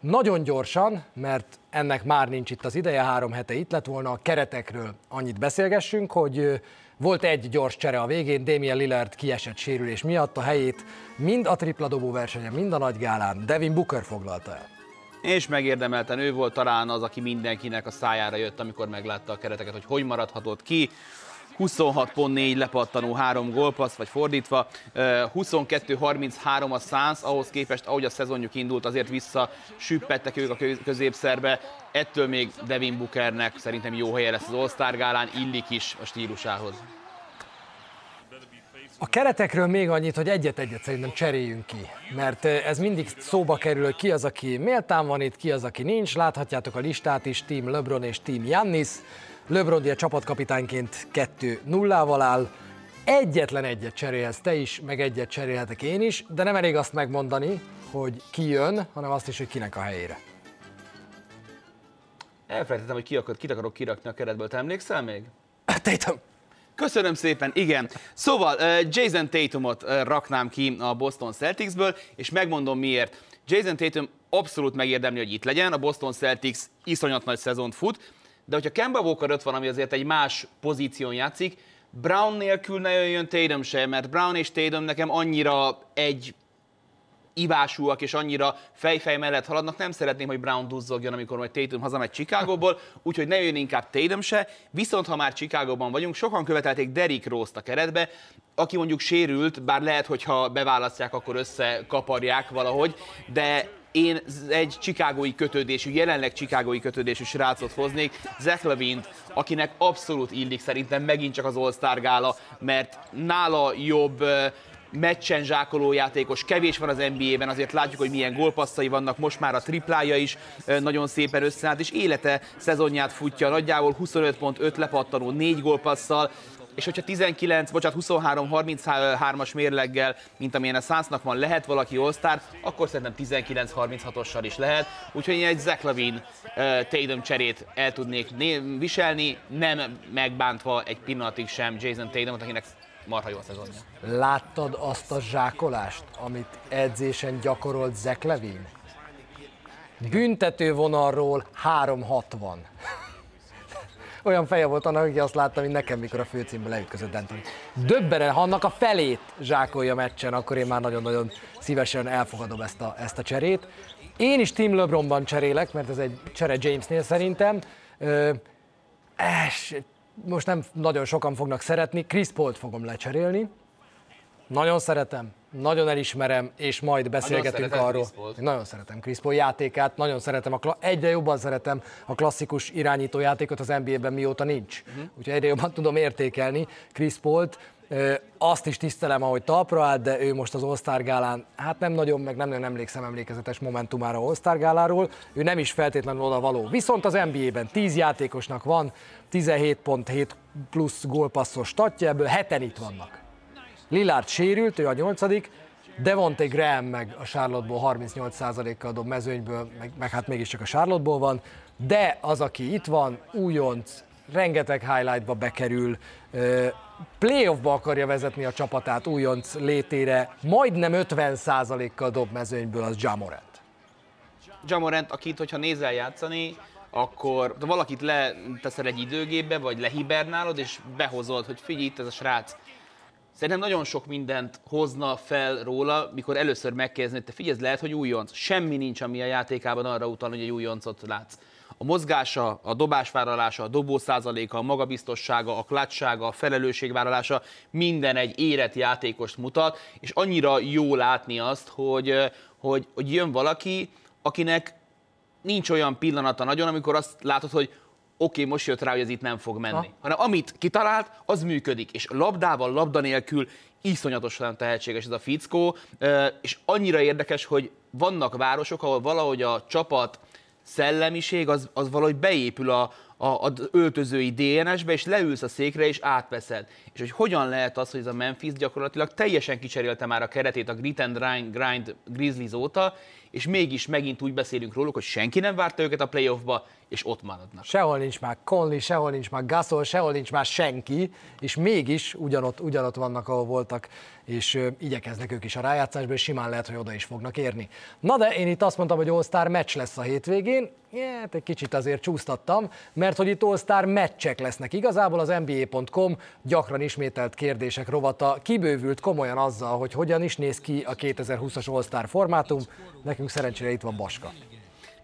[SPEAKER 1] Nagyon gyorsan, mert ennek már nincs itt az ideje, három hete itt lett volna, a keretekről annyit beszélgessünk, hogy volt egy gyors csere a végén, Damien Lillard kiesett sérülés miatt a helyét mind a tripla dobó versenyen, mind a nagy gálán Devin Booker foglalta el
[SPEAKER 2] és megérdemelten ő volt talán az, aki mindenkinek a szájára jött, amikor meglátta a kereteket, hogy hogy maradhatott ki. 26 pont 4 lepattanó, 3 gólpassz, vagy fordítva, 22-33 a Suns, ahhoz képest, ahogy a szezonjuk indult, azért vissza süppettek ők a középszerbe, ettől még Devin Bookernek szerintem jó helye lesz az All-Star gálán, illik is a stílusához.
[SPEAKER 1] A keretekről még annyit, hogy egyet-egyet szerintem cseréljünk ki, mert ez mindig szóba kerül, hogy ki az, aki méltán van itt, ki az, aki nincs. Láthatjátok a listát is, Team LeBron és Team Jannis. LeBron a csapatkapitányként 2-0-val áll. Egyetlen egyet cserélhetsz te is, meg egyet cserélhetek én is, de nem elég azt megmondani, hogy ki jön, hanem azt is, hogy kinek a helyére.
[SPEAKER 2] Elfelejtettem, hogy ki akar, kit akarok kirakni a keretből. Te emlékszel még?
[SPEAKER 1] Tatum.
[SPEAKER 2] Köszönöm szépen, igen. Szóval Jason Tatumot raknám ki a Boston Celticsből, és megmondom miért. Jason Tatum abszolút megérdemli, hogy itt legyen, a Boston Celtics iszonyat nagy szezont fut, de hogyha Kemba Walker ott van, ami azért egy más pozíción játszik, Brown nélkül ne jöjjön Tatum se, mert Brown és Tatum nekem annyira egy ivásúak és annyira fejfej mellett haladnak, nem szeretném, hogy Brown duzzogjon, amikor majd Tatum hazamegy Chicagóból, úgyhogy ne jön inkább Tatum se. Viszont ha már Chicagóban vagyunk, sokan követelték Derrick Rose-t a keretbe, aki mondjuk sérült, bár lehet, hogy ha beválasztják, akkor összekaparják valahogy, de én egy csikágói kötődésű, jelenleg csikágói kötődésű srácot hoznék, Zach levine akinek abszolút illik szerintem megint csak az All-Star gála, mert nála jobb meccsen zsákoló játékos, kevés van az NBA-ben, azért látjuk, hogy milyen gólpasszai vannak, most már a triplája is nagyon szépen összeállt, és élete szezonját futja. Nagyjából 25.5 lepattanó, 4 gólpasszal, és hogyha 19, bocsánat, 23-33-as mérleggel, mint amilyen a Sunsnak van, lehet valaki all akkor szerintem 19-36-ossal is lehet. Úgyhogy én egy Zach Lavin uh, cserét el tudnék viselni, nem megbántva egy pillanatig sem Jason Tatumot, akinek marha jó a szezonja.
[SPEAKER 1] Láttad azt a zsákolást, amit edzésen gyakorolt Zach Levin? Büntető vonalról 360. Olyan feje volt annak, hogy azt láttam, mint nekem, mikor a főcímbe leütközött D'Antoni. Döbberen, ha annak a felét zsákolja meccsen, akkor én már nagyon-nagyon szívesen elfogadom ezt a, ezt a cserét. Én is Team LeBronban cserélek, mert ez egy csere Jamesnél szerintem. Es, most nem nagyon sokan fognak szeretni, Chris Paul-t fogom lecserélni. Nagyon szeretem, nagyon elismerem, és majd beszélgetünk
[SPEAKER 2] szereted
[SPEAKER 1] arról. Én nagyon szeretem Paul játékát, nagyon szeretem, a kla- egyre jobban szeretem a klasszikus irányító játékot az NBA-ben, mióta nincs. Uh-huh. Úgyhogy egyre jobban tudom értékelni. Ö, Azt is tisztelem, ahogy talpra állt, de ő most az All-Star gálán, hát nem nagyon, meg nem nagyon emlékszem emlékezetes momentumára All-Star gáláról, ő nem is feltétlenül oda való. Viszont az NBA-ben 10 játékosnak van 17.7 plusz gólpasszos statja, ebből heten itt vannak. Lillard sérült, ő a nyolcadik, Devonte Graham meg a Charlotte-ból 38%-kal dob mezőnyből, meg, meg hát mégiscsak a Charlotte-ból van, de az, aki itt van, újonc, rengeteg highlightba bekerül, playoffba akarja vezetni a csapatát újonc létére, majdnem 50%-kal dob mezőnyből az Jamorant.
[SPEAKER 2] Jamorant, akit, hogyha nézel játszani, akkor ha valakit leteszel egy időgépbe, vagy lehibernálod, és behozod, hogy figyelj, itt ez a srác. Szerintem nagyon sok mindent hozna fel róla, mikor először megkérdezni, hogy te figyelj, lehet, hogy újonc. Semmi nincs, ami a játékában arra utal, hogy egy újoncot látsz. A mozgása, a dobásvállalása, a dobó százaléka, a magabiztossága, a klatsága, a felelősségvállalása, minden egy érett játékost mutat, és annyira jó látni azt, hogy, hogy, hogy jön valaki, akinek nincs olyan pillanata nagyon, amikor azt látod, hogy oké, most jött rá, hogy ez itt nem fog menni.
[SPEAKER 1] Ha.
[SPEAKER 2] Ha. Hanem amit kitalált, az működik. És labdával, labda nélkül iszonyatosan tehetséges ez a fickó, és annyira érdekes, hogy vannak városok, ahol valahogy a csapat szellemiség az, az valahogy beépül a, a, az öltözői DNS-be, és leülsz a székre, és átveszed. És hogy hogyan lehet az, hogy ez a Memphis gyakorlatilag teljesen kicserélte már a keretét a Grit and Grind, grind Grizzlies óta, és mégis megint úgy beszélünk róluk, hogy senki nem várta őket a playoffba, és ott maradnak.
[SPEAKER 1] Sehol nincs már Conley, sehol nincs már Gasol, sehol nincs már senki, és mégis ugyanott, ugyanott vannak, ahol voltak, és ö, igyekeznek ők is a rájátszásba, és simán lehet, hogy oda is fognak érni. Na de én itt azt mondtam, hogy All-Star meccs lesz a hétvégén, yeah, hát egy kicsit azért csúsztattam, mert hogy itt All-Star meccsek lesznek. Igazából az NBA.com gyakran ismételt kérdések rovata kibővült komolyan azzal, hogy hogyan is néz ki a 2020-as All-Star formátum. Nekünk szerencsére itt van Baska.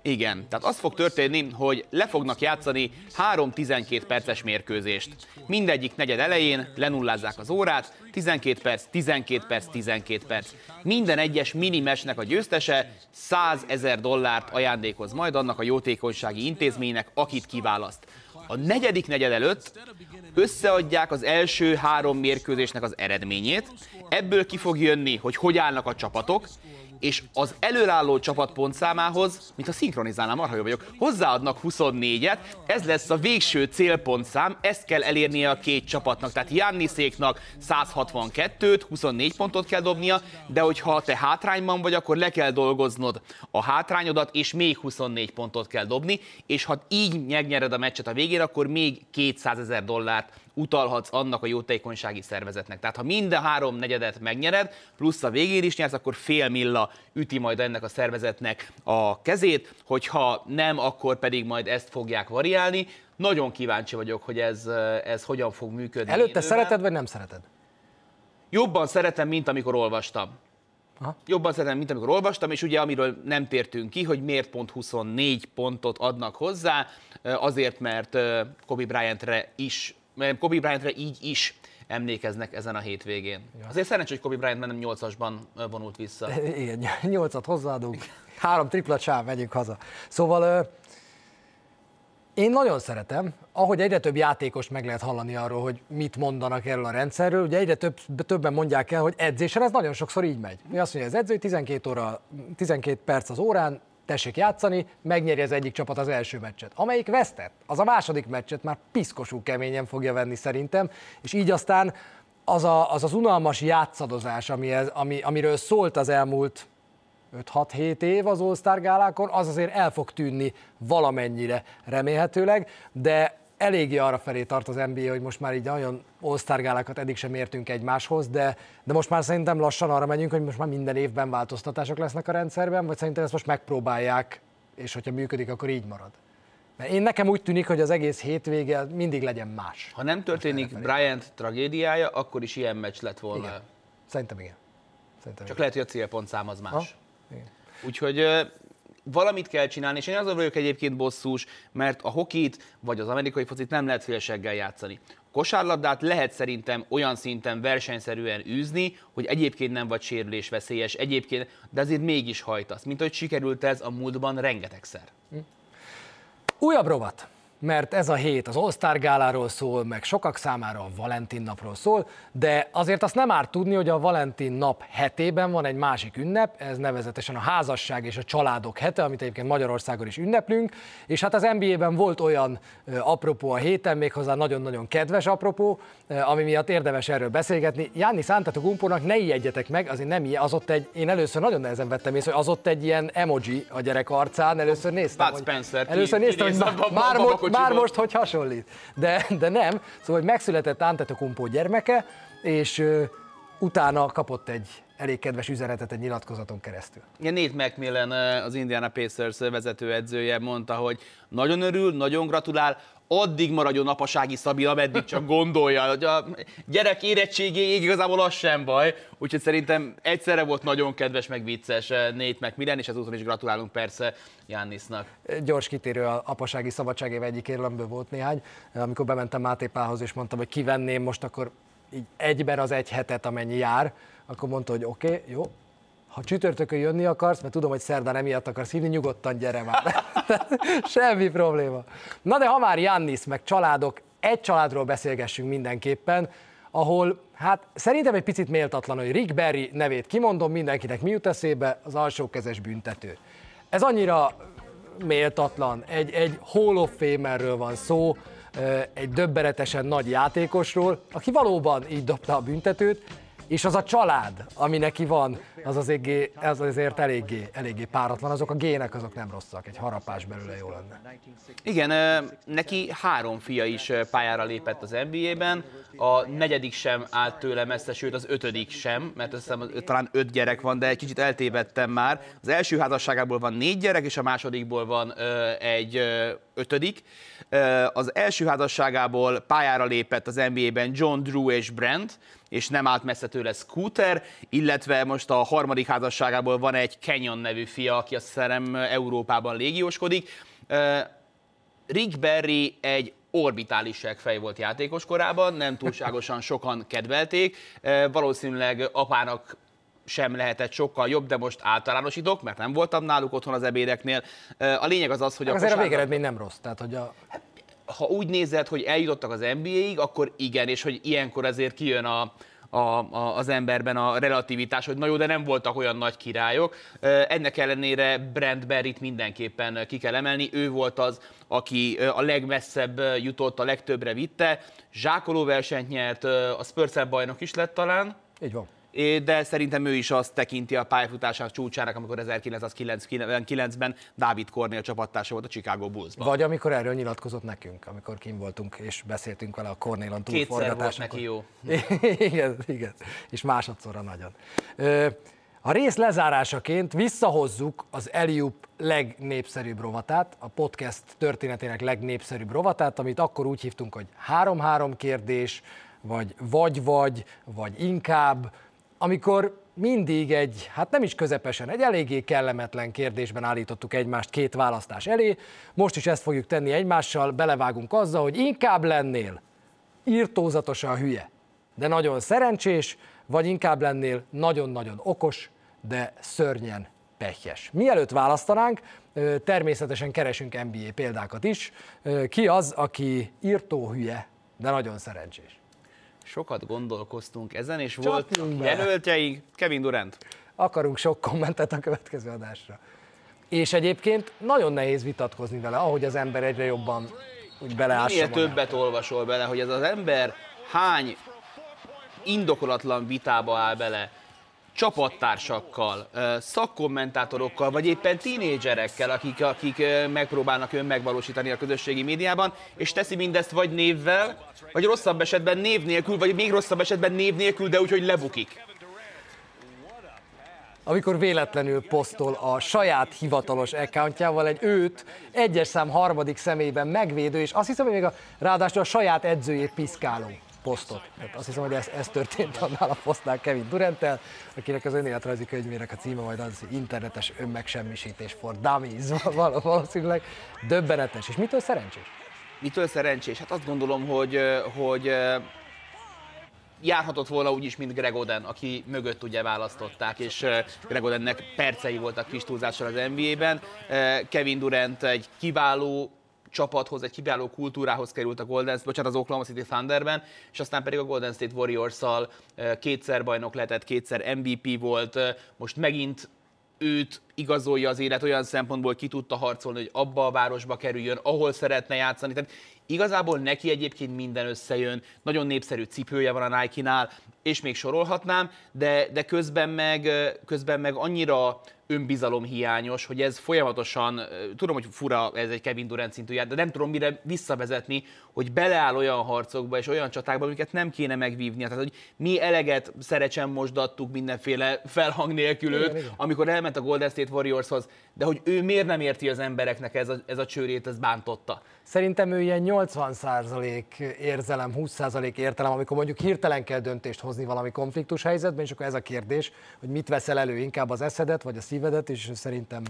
[SPEAKER 2] Igen, tehát az fog történni, hogy le fognak játszani 3-12 perces mérkőzést. Mindegyik negyed elején lenullázzák az órát, 12 perc, 12 perc, 12 perc. Minden egyes minimesnek a győztese 100 ezer dollárt ajándékoz majd annak a jótékonysági intézménynek, akit kiválaszt. A negyedik negyed előtt összeadják az első három mérkőzésnek az eredményét, ebből ki fog jönni, hogy hogy állnak a csapatok, és az előálló csapat pontszámához, mint a szinkronizálnám, marha jó vagyok, hozzáadnak 24-et, ez lesz a végső célpontszám, ezt kell elérnie a két csapatnak, tehát Janniszéknak 162-t, 24 pontot kell dobnia, de hogyha te hátrányban vagy, akkor le kell dolgoznod a hátrányodat, és még 24 pontot kell dobni, és ha így megnyered a meccset a végén, akkor még 200 ezer dollárt utalhatsz annak a jótékonysági szervezetnek. Tehát ha minden három negyedet megnyered, plusz a végén is nyersz, akkor fél milla üti majd ennek a szervezetnek a kezét, hogyha nem, akkor pedig majd ezt fogják variálni. Nagyon kíváncsi vagyok, hogy ez, ez hogyan fog működni.
[SPEAKER 1] Előtte szereted, vagy nem szereted?
[SPEAKER 2] Jobban szeretem, mint amikor olvastam.
[SPEAKER 1] Aha.
[SPEAKER 2] Jobban szeretem, mint amikor olvastam, és ugye amiről nem tértünk ki, hogy miért pont 24 pontot adnak hozzá, azért, mert Kobe Bryantre is, Kobe Bryantre így is emlékeznek ezen a hétvégén. Azért szerencsé, hogy Kobe Bryant nem 8-asban vonult vissza.
[SPEAKER 1] Igen, nyolcat hozzáadunk, három tripla sáv, megyünk haza. Szóval én nagyon szeretem, ahogy egyre több játékos meg lehet hallani arról, hogy mit mondanak erről a rendszerről, ugye egyre több, többen mondják el, hogy edzésen ez nagyon sokszor így megy. Mi azt mondja, az edző, hogy 12, óra, 12 perc az órán, tessék játszani, megnyeri az egyik csapat az első meccset. Amelyik vesztett, az a második meccset már piszkosú keményen fogja venni szerintem, és így aztán az a, az, az unalmas játszadozás, ami ami, amiről szólt az elmúlt 5-6-7 év az All-Star gálákon, az azért el fog tűnni valamennyire remélhetőleg, de eléggé arra felé tart az NBA, hogy most már így nagyon All-Star gálákat eddig sem értünk egymáshoz, de, de most már szerintem lassan arra megyünk, hogy most már minden évben változtatások lesznek a rendszerben, vagy szerintem ezt most megpróbálják, és hogyha működik, akkor így marad. Mert én nekem úgy tűnik, hogy az egész hétvége mindig legyen más.
[SPEAKER 2] Ha nem történik Bryant tragédiája, akkor is ilyen meccs lett volna.
[SPEAKER 1] Igen. Szerintem igen. Szerintem
[SPEAKER 2] Csak
[SPEAKER 1] igen.
[SPEAKER 2] lehet, hogy a célpontszám az más.
[SPEAKER 1] Ha? Igen.
[SPEAKER 2] Úgyhogy valamit kell csinálni, és én azon vagyok egyébként bosszús, mert a hokit vagy az amerikai focit nem lehet félseggel játszani. Kosárlabdát lehet szerintem olyan szinten versenyszerűen űzni, hogy egyébként nem vagy sérülés veszélyes, egyébként, de azért mégis hajtasz, mint hogy sikerült ez a múltban rengetegszer.
[SPEAKER 1] Újabb rovat mert ez a hét az All-Star gáláról szól, meg sokak számára a Valentin napról szól, de azért azt nem árt tudni, hogy a Valentin nap hetében van egy másik ünnep, ez nevezetesen a házasság és a családok hete, amit egyébként Magyarországon is ünneplünk, és hát az NBA-ben volt olyan apropó a héten, méghozzá nagyon-nagyon kedves apropó, ami miatt érdemes erről beszélgetni. Jánni Gumpónak ne ijedjetek meg, azért nem ilyen, az ott egy, én először nagyon nehezen vettem észre, hogy az ott egy ilyen emoji a gyerek arcán, először néztem,
[SPEAKER 2] Bud Spencer,
[SPEAKER 1] hogy, először néztem, hogy már, már, már most, hogy hasonlít. De, de nem. Szóval, hogy megszületett Antetokounmpo gyermeke, és ö, utána kapott egy elég kedves üzenetet egy nyilatkozaton keresztül.
[SPEAKER 2] Ja, Nate McMillan, az Indiana Pacers vezetőedzője mondta, hogy nagyon örül, nagyon gratulál, addig maradjon apasági Szabi, ameddig csak gondolja. A gyerek érettségéig igazából az sem baj, úgyhogy szerintem egyszerre volt nagyon kedves, meg vicces eh, Nate McMillan, és ezúton is gratulálunk persze Jannisnak.
[SPEAKER 1] Gyors kitérő a apasági szabadságév egyik érlemből volt néhány, amikor bementem Máté Pához, és mondtam, hogy kivenném most akkor így egyben az egy hetet, amennyi jár, akkor mondta, hogy oké, okay, jó, ha csütörtökön jönni akarsz, mert tudom, hogy szerdán emiatt akarsz hívni, nyugodtan gyere már. Semmi probléma. Na de ha már Jannis, meg családok, egy családról beszélgessünk mindenképpen, ahol hát szerintem egy picit méltatlan, hogy Rick Berry nevét kimondom, mindenkinek mi jut eszébe, az alsókezes büntető. Ez annyira méltatlan, egy, egy Hall of Famerről van szó, egy döbbenetesen nagy játékosról, aki valóban így dobta a büntetőt, és az a család, ami neki van, az, az, égé, az azért eléggé, eléggé páratlan, azok a gének azok nem rosszak, egy harapás belőle jó lenne.
[SPEAKER 2] Igen, neki három fia is pályára lépett az NBA-ben, a negyedik sem állt tőle messze, sőt az ötödik sem, mert azt hiszem talán öt gyerek van, de egy kicsit eltévedtem már. Az első házasságából van négy gyerek, és a másodikból van egy ötödik. Az első házasságából pályára lépett az NBA-ben John Drew és Brent, és nem állt messze tőle Scooter, illetve most a harmadik házasságából van egy Canyon nevű fia, aki azt hiszem Európában légióskodik. Rick Berry egy orbitális fej volt játékos korában, nem túlságosan sokan kedvelték, valószínűleg apának sem lehetett sokkal jobb, de most általánosítok, mert nem voltam náluk otthon az ebédeknél. A lényeg az az, hogy
[SPEAKER 1] a Azért a végeredmény nem rossz, tehát hogy a...
[SPEAKER 2] Ha úgy nézed, hogy eljutottak az NBA-ig, akkor igen, és hogy ilyenkor azért kijön a, a, a, az emberben a relativitás, hogy na jó, de nem voltak olyan nagy királyok. Ennek ellenére Brent Berryt mindenképpen ki kell emelni. Ő volt az, aki a legmesszebb jutott, a legtöbbre vitte. Zsákoló versenyt nyert, a Spurs bajnok is lett talán.
[SPEAKER 1] Így van
[SPEAKER 2] de szerintem ő is azt tekinti a pályafutásának csúcsának, amikor 1999-ben Dávid Kornél csapattársa volt a Chicago Bulls-ban.
[SPEAKER 1] Vagy amikor erről nyilatkozott nekünk, amikor kim voltunk és beszéltünk vele a Kornélan
[SPEAKER 2] túlforgatásnak. Neki jó.
[SPEAKER 1] igen, igen, és másodszorra nagyon. A rész lezárásaként visszahozzuk az Eliup legnépszerűbb rovatát, a podcast történetének legnépszerűbb rovatát, amit akkor úgy hívtunk, hogy 3-3 kérdés, vagy vagy-vagy, vagy inkább, amikor mindig egy, hát nem is közepesen, egy eléggé kellemetlen kérdésben állítottuk egymást két választás elé. Most is ezt fogjuk tenni egymással, belevágunk azzal, hogy inkább lennél írtózatosan hülye, de nagyon szerencsés, vagy inkább lennél nagyon-nagyon okos, de szörnyen pehjes. Mielőtt választanánk, természetesen keresünk NBA példákat is. Ki az, aki írtó hülye, de nagyon szerencsés?
[SPEAKER 2] Sokat gondolkoztunk ezen, és volt jelöltjeink, Kevin Durant.
[SPEAKER 1] Akarunk sok kommentet a következő adásra. És egyébként nagyon nehéz vitatkozni vele, ahogy az ember egyre jobban úgy beleássa
[SPEAKER 2] Minél többet olvasol bele, hogy ez az ember hány indokolatlan vitába áll bele, csapattársakkal, szakkommentátorokkal, vagy éppen tínédzserekkel, akik, akik megpróbálnak ön megvalósítani a közösségi médiában, és teszi mindezt vagy névvel, vagy rosszabb esetben név nélkül, vagy még rosszabb esetben név nélkül, de úgy, hogy lebukik.
[SPEAKER 1] Amikor véletlenül posztol a saját hivatalos accountjával egy őt egyes szám harmadik személyben megvédő, és azt hiszem, hogy még a, ráadásul a saját edzőjét piszkáló posztot. Tehát azt hiszem, hogy ez, ez történt annál a posztnál Kevin Duranttel, akinek az önéletrajzi könyvének a címe majd az internetes önmegsemmisítés for dummies valószínűleg. Döbbenetes. És mitől szerencsés?
[SPEAKER 2] Mitől szerencsés? Hát azt gondolom, hogy, hogy járhatott volna úgy is, mint Greg Oden, aki mögött ugye választották, és Greg Odennek percei voltak kis túlzással az NBA-ben. Kevin Durant egy kiváló csapathoz, egy kiváló kultúrához került a Golden State, bocsánat, az Oklahoma City Thunderben, és aztán pedig a Golden State Warriors-szal kétszer bajnok lehetett, kétszer MVP volt, most megint őt igazolja az élet olyan szempontból, ki tudta harcolni, hogy abba a városba kerüljön, ahol szeretne játszani. Tehát igazából neki egyébként minden összejön, nagyon népszerű cipője van a Nike-nál, és még sorolhatnám, de, de közben, meg, közben meg annyira önbizalom hiányos, hogy ez folyamatosan, tudom, hogy fura ez egy Kevin Durant szintű de nem tudom mire visszavezetni, hogy beleáll olyan harcokba és olyan csatákba, amiket nem kéne megvívnia. Tehát, hogy mi eleget szerecsen mosdattuk mindenféle felhang nélkül őt, igen, amikor elment a Golden State Warriorshoz, de hogy ő miért nem érti az embereknek ez a, ez a csőrét, ez bántotta.
[SPEAKER 1] Szerintem ő ilyen 80% érzelem, 20% értelem, amikor mondjuk hirtelen kell döntést hozni valami konfliktus helyzetben, és akkor ez a kérdés, hogy mit veszel elő, inkább az eszedet vagy a szívedet, és szerintem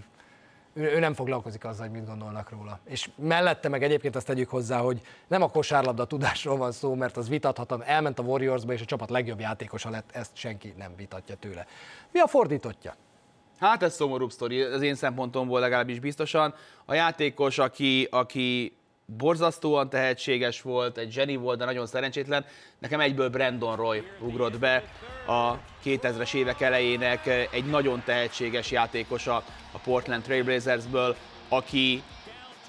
[SPEAKER 1] ő, ő nem foglalkozik azzal, hogy mit gondolnak róla. És mellette meg egyébként azt tegyük hozzá, hogy nem a kosárlabda tudásról van szó, mert az vitathatatlan, elment a Warriorsba, és a csapat legjobb játékosa lett, ezt senki nem vitatja tőle. Mi a fordítottja?
[SPEAKER 2] Hát ez szomorúbb sztori, az én szempontomból legalábbis biztosan. A játékos, aki, aki borzasztóan tehetséges volt, egy zseni volt, de nagyon szerencsétlen. Nekem egyből Brandon Roy ugrott be, a 2000-es évek elejének egy nagyon tehetséges játékosa a Portland Trailblazersből, aki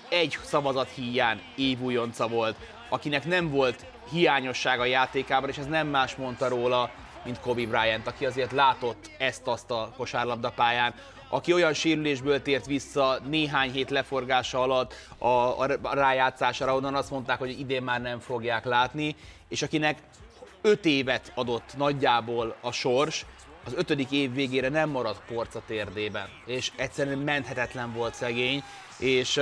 [SPEAKER 2] egy szavazat híján évújonca volt, akinek nem volt hiányossága a játékában, és ez nem más mondta róla, mint Kobe Bryant, aki azért látott ezt-azt a kosárlabdapályán, aki olyan sérülésből tért vissza néhány hét leforgása alatt a, a rájátszására, onnan azt mondták, hogy idén már nem fogják látni, és akinek öt évet adott nagyjából a sors, az ötödik év végére nem maradt porca térdében, és egyszerűen menthetetlen volt szegény, és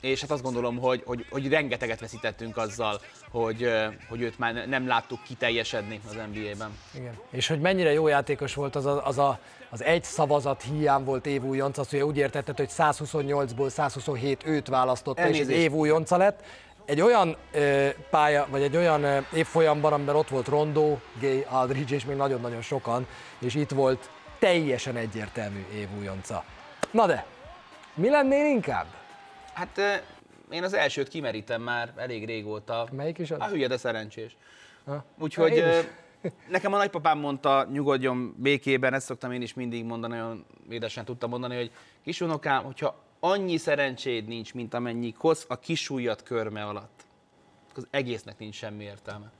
[SPEAKER 2] és hát azt gondolom, hogy, hogy, hogy rengeteget veszítettünk azzal, hogy, hogy őt már nem láttuk kiteljesedni az NBA-ben.
[SPEAKER 1] Igen. És hogy mennyire jó játékos volt az a, az, a, az egy szavazat hiány volt évújonc, azt ugye úgy értetted, hogy 128-ból 127 őt választott, és az évújonca lett. Egy olyan ö, pálya, vagy egy olyan ö, évfolyamban, amiben ott volt Rondo, Gay, Aldridge és még nagyon-nagyon sokan, és itt volt teljesen egyértelmű évújonca. Na de, mi lennél inkább?
[SPEAKER 2] Hát én az elsőt kimerítem már elég régóta.
[SPEAKER 1] Melyik is az?
[SPEAKER 2] A hülye, de szerencsés. Ha. Úgyhogy nekem a nagypapám mondta, nyugodjon békében, ezt szoktam én is mindig mondani, olyan édesen tudtam mondani, hogy kisunokám, hogyha annyi szerencséd nincs, mint amennyi kosz a kisújat körme alatt, az egésznek nincs semmi értelme.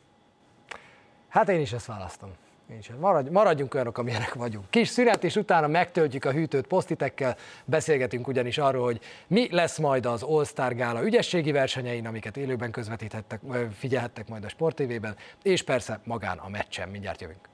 [SPEAKER 1] Hát én is ezt választom. Nincs. Maradj, maradjunk olyanok, amilyenek vagyunk. Kis szünet, és utána megtöltjük a hűtőt posztitekkel, beszélgetünk ugyanis arról, hogy mi lesz majd az All-Star Gála ügyességi versenyein, amiket élőben közvetíthettek, figyelhettek majd a Sport TV-ben, és persze magán a meccsen. Mindjárt jövünk.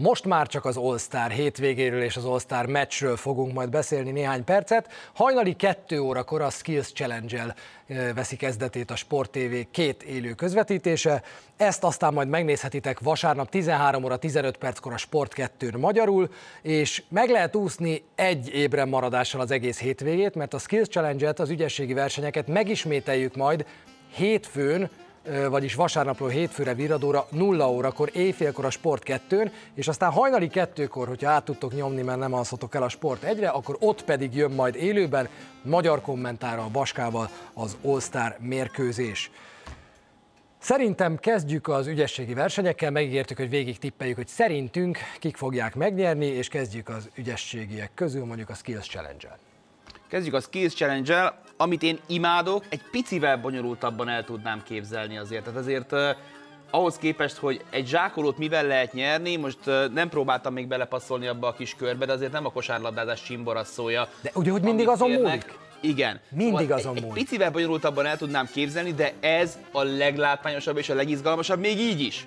[SPEAKER 1] Most már csak az All-Star hétvégéről és az All-Star meccsről fogunk majd beszélni néhány percet. Hajnali 2 órakor a Skills Challenge-el veszi kezdetét a Sport TV két élő közvetítése. Ezt aztán majd megnézhetitek vasárnap 13 óra 15 perckor a Sport 2 magyarul, és meg lehet úszni egy ébren maradással az egész hétvégét, mert a Skills Challenge-et, az ügyességi versenyeket megismételjük majd hétfőn, vagyis vasárnapról hétfőre viradóra 0 órakor, éjfélkor a Sport 2 és aztán hajnali kettőkor, hogyha át tudtok nyomni, mert nem alszotok el a Sport egyre, akkor ott pedig jön majd élőben, magyar kommentára a Baskával az All-Star mérkőzés. Szerintem kezdjük az ügyességi versenyekkel, megígértük, hogy végig tippeljük, hogy szerintünk kik fogják megnyerni, és kezdjük az ügyességiek közül, mondjuk a Skills Challenge-el.
[SPEAKER 2] Kezdjük a Skills challenge amit én imádok, egy picivel bonyolultabban el tudnám képzelni azért. Tehát azért uh, ahhoz képest, hogy egy zsákolót mivel lehet nyerni, most uh, nem próbáltam még belepasszolni abba a kis körbe, de azért nem a kosárlabdázás csimborasszója.
[SPEAKER 1] De ugye, hogy mindig azon múlik?
[SPEAKER 2] Igen.
[SPEAKER 1] Mindig szóval azon
[SPEAKER 2] múlik. Egy picivel bonyolultabban el tudnám képzelni, de ez a leglátványosabb és a legizgalmasabb, még így is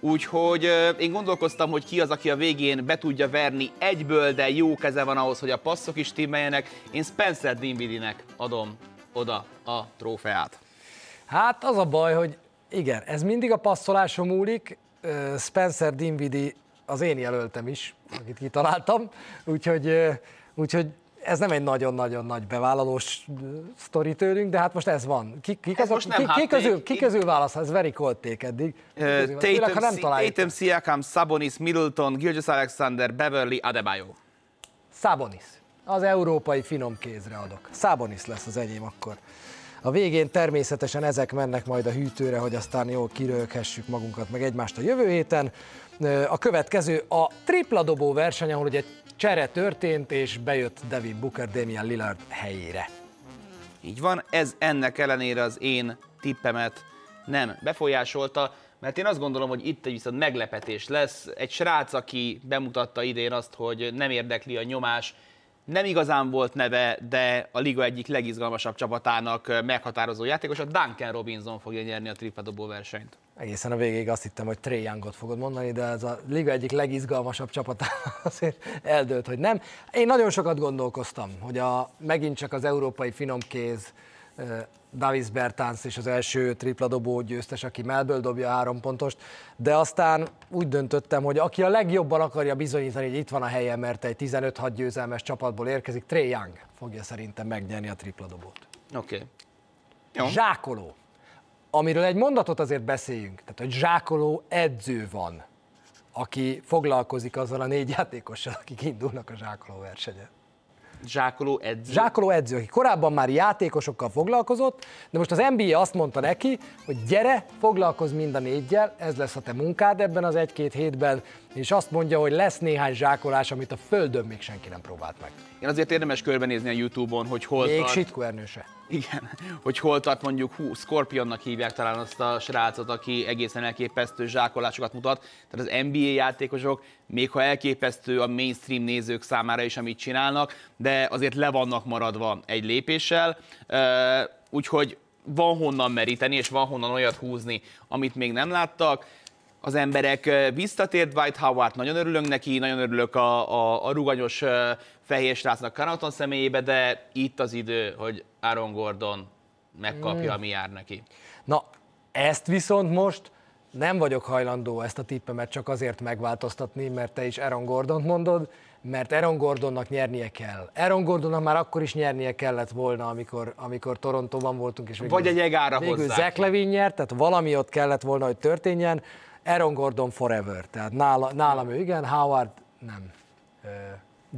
[SPEAKER 2] Úgyhogy én gondolkoztam, hogy ki az, aki a végén be tudja verni egyből, de jó keze van ahhoz, hogy a passzok is timmeljenek. Én Spencer Dinwiddie-nek adom oda a trófeát.
[SPEAKER 1] Hát az a baj, hogy igen, ez mindig a passzoláson múlik. Spencer Dinwiddie az én jelöltem is, akit kitaláltam, úgyhogy, úgyhogy ez nem egy nagyon-nagyon nagy bevállalós sztori tőlünk, de hát most ez van. Ki, ki, ez azok, ki, ki, közül, ki közül válasz? Ez very cold take eddig.
[SPEAKER 2] Uh, Tatum, Tatum, Siakam, Sabonis, Middleton, Gilgis Alexander, Beverly, Adebayo.
[SPEAKER 1] Sabonis. Az európai finom kézre adok. Sabonis lesz az enyém akkor. A végén természetesen ezek mennek majd a hűtőre, hogy aztán jól kirölkhessük magunkat meg egymást a jövő héten. A következő a tripla dobó verseny, ahol ugye csere történt, és bejött Devin Booker Damian Lillard helyére.
[SPEAKER 2] Így van, ez ennek ellenére az én tippemet nem befolyásolta, mert én azt gondolom, hogy itt egy viszont meglepetés lesz. Egy srác, aki bemutatta idén azt, hogy nem érdekli a nyomás, nem igazán volt neve, de a liga egyik legizgalmasabb csapatának meghatározó játékos, a Duncan Robinson fogja nyerni a tripla dobó versenyt.
[SPEAKER 1] Egészen a végéig azt hittem, hogy Trey Youngot fogod mondani, de ez a liga egyik legizgalmasabb csapata azért eldőlt, hogy nem. Én nagyon sokat gondolkoztam, hogy a, megint csak az európai finomkéz Davis Bertans és az első tripla dobó győztes, aki melből dobja a három pontost, de aztán úgy döntöttem, hogy aki a legjobban akarja bizonyítani, hogy itt van a helye, mert egy 15-6 győzelmes csapatból érkezik, Trey Young fogja szerintem megnyerni a tripla dobót.
[SPEAKER 2] Oké.
[SPEAKER 1] Okay. Zsákoló. Amiről egy mondatot azért beszéljünk, tehát hogy zsákoló edző van, aki foglalkozik azzal a négy játékossal, akik indulnak a zsákoló versenyen.
[SPEAKER 2] Zsákoló edző?
[SPEAKER 1] Zsákoló edző, aki korábban már játékosokkal foglalkozott, de most az NBA azt mondta neki, hogy gyere, foglalkozz mind a négyel, ez lesz a te munkád ebben az egy-két hétben, és azt mondja, hogy lesz néhány zsákolás, amit a földön még senki nem próbált meg.
[SPEAKER 2] Én azért érdemes körbenézni a Youtube-on, hogy hol
[SPEAKER 1] Még tart. Sitku Ernőse.
[SPEAKER 2] Igen, hogy hol tart mondjuk, hú, Scorpionnak hívják talán azt a srácot, aki egészen elképesztő zsákolásokat mutat. Tehát az NBA játékosok, még ha elképesztő a mainstream nézők számára is, amit csinálnak, de azért le vannak maradva egy lépéssel. Úgyhogy van honnan meríteni, és van honnan olyat húzni, amit még nem láttak az emberek visszatért Dwight Howard, nagyon örülünk neki, nagyon örülök a, a, a ruganyos fehér srácnak Kanaton személyébe, de itt az idő, hogy Aaron Gordon megkapja, ami jár neki.
[SPEAKER 1] Na, ezt viszont most nem vagyok hajlandó ezt a tippemet csak azért megváltoztatni, mert te is Aaron Gordont mondod, mert Aaron Gordonnak nyernie kell. Aaron Gordonnak már akkor is nyernie kellett volna, amikor, amikor Torontóban voltunk, és
[SPEAKER 2] végül, Vagy egy egára
[SPEAKER 1] végül Zach Levin nyert, tehát valami ott kellett volna, hogy történjen. Aaron Gordon forever, tehát nála, nálam ő igen, Howard nem.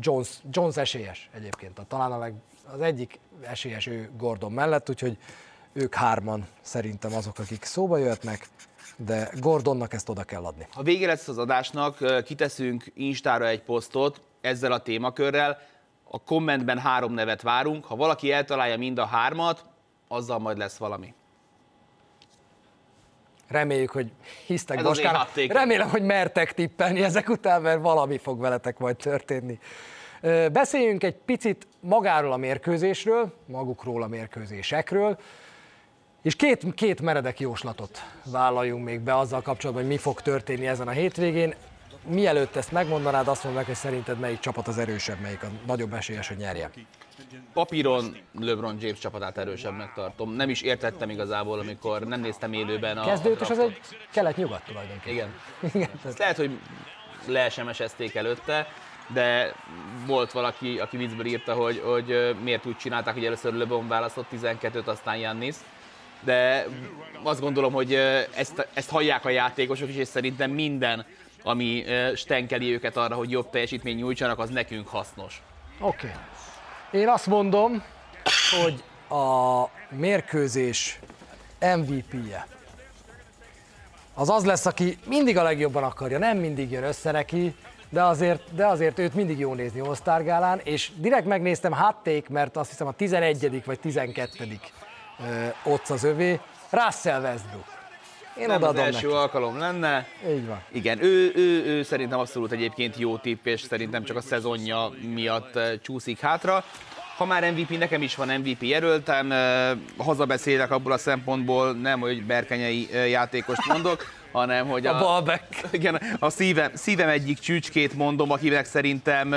[SPEAKER 1] Jones, Jones esélyes egyébként, talán a leg, az egyik esélyes ő Gordon mellett, úgyhogy ők hárman szerintem azok, akik szóba jöhetnek, de Gordonnak ezt oda kell adni.
[SPEAKER 2] Ha vége lesz az adásnak, kiteszünk Instára egy posztot ezzel a témakörrel, a kommentben három nevet várunk, ha valaki eltalálja mind a hármat, azzal majd lesz valami.
[SPEAKER 1] Reméljük, hogy hisztek Boskán. Remélem, hogy mertek tippelni ezek után, mert valami fog veletek majd történni. Beszéljünk egy picit magáról a mérkőzésről, magukról a mérkőzésekről, és két, két meredek jóslatot vállaljunk még be azzal kapcsolatban, hogy mi fog történni ezen a hétvégén. Mielőtt ezt megmondanád, azt mondd meg, hogy szerinted melyik csapat az erősebb, melyik a nagyobb esélyes, hogy nyerje.
[SPEAKER 2] Papíron LeBron James csapatát erősebbnek tartom. Nem is értettem igazából, amikor nem néztem élőben a
[SPEAKER 1] Kezdőt, és az egy kelet-nyugat tulajdonképpen.
[SPEAKER 2] Igen. Igen. Ezt lehet, hogy le SMS-ezték előtte, de volt valaki, aki viccből írta, hogy, hogy miért úgy csinálták, hogy először LeBron választott 12-t, aztán Jannis. De azt gondolom, hogy ezt, ezt hallják a játékosok is, és szerintem minden, ami stenkeli őket arra, hogy jobb teljesítmény nyújtsanak, az nekünk hasznos.
[SPEAKER 1] Oké. Okay. Én azt mondom, hogy a mérkőzés MVP-je az az lesz, aki mindig a legjobban akarja, nem mindig jön össze neki, de azért, de azért őt mindig jó nézni Osztárgálán, és direkt megnéztem hátték, mert azt hiszem a 11. vagy 12. ott az övé, Russell Westbrook.
[SPEAKER 2] Én nem az első neki. alkalom lenne.
[SPEAKER 1] Így van.
[SPEAKER 2] Igen, ő, ő, ő szerintem abszolút egyébként jó tipp, és szerintem csak a szezonja miatt csúszik hátra. ha már MVP, nekem is van MVP jelöltem, hazabeszélek abból a szempontból, nem, hogy berkenyei játékost mondok, hanem hogy
[SPEAKER 1] a, a.
[SPEAKER 2] Igen, a szívem, szívem egyik csücskét mondom, akinek szerintem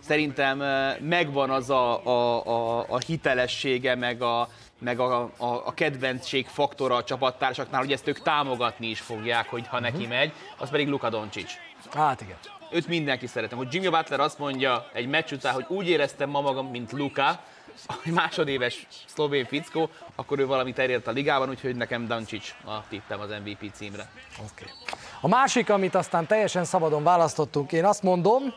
[SPEAKER 2] szerintem megvan az a, a, a, a hitelessége, meg a, meg a, a, a kedventség faktora a csapattársaknál, hogy ezt ők támogatni is fogják, hogy ha neki mhm. megy, az pedig Luka Doncic.
[SPEAKER 1] Hát igen.
[SPEAKER 2] Őt mindenki szeretem. Hogy Jimmy Butler azt mondja egy meccs után, hogy úgy éreztem ma magam, mint Luka, a másodéves szlovén fickó, akkor ő valamit elért a ligában, úgyhogy nekem Dancic a tippem az MVP címre.
[SPEAKER 1] Okay. A másik, amit aztán teljesen szabadon választottunk, én azt mondom,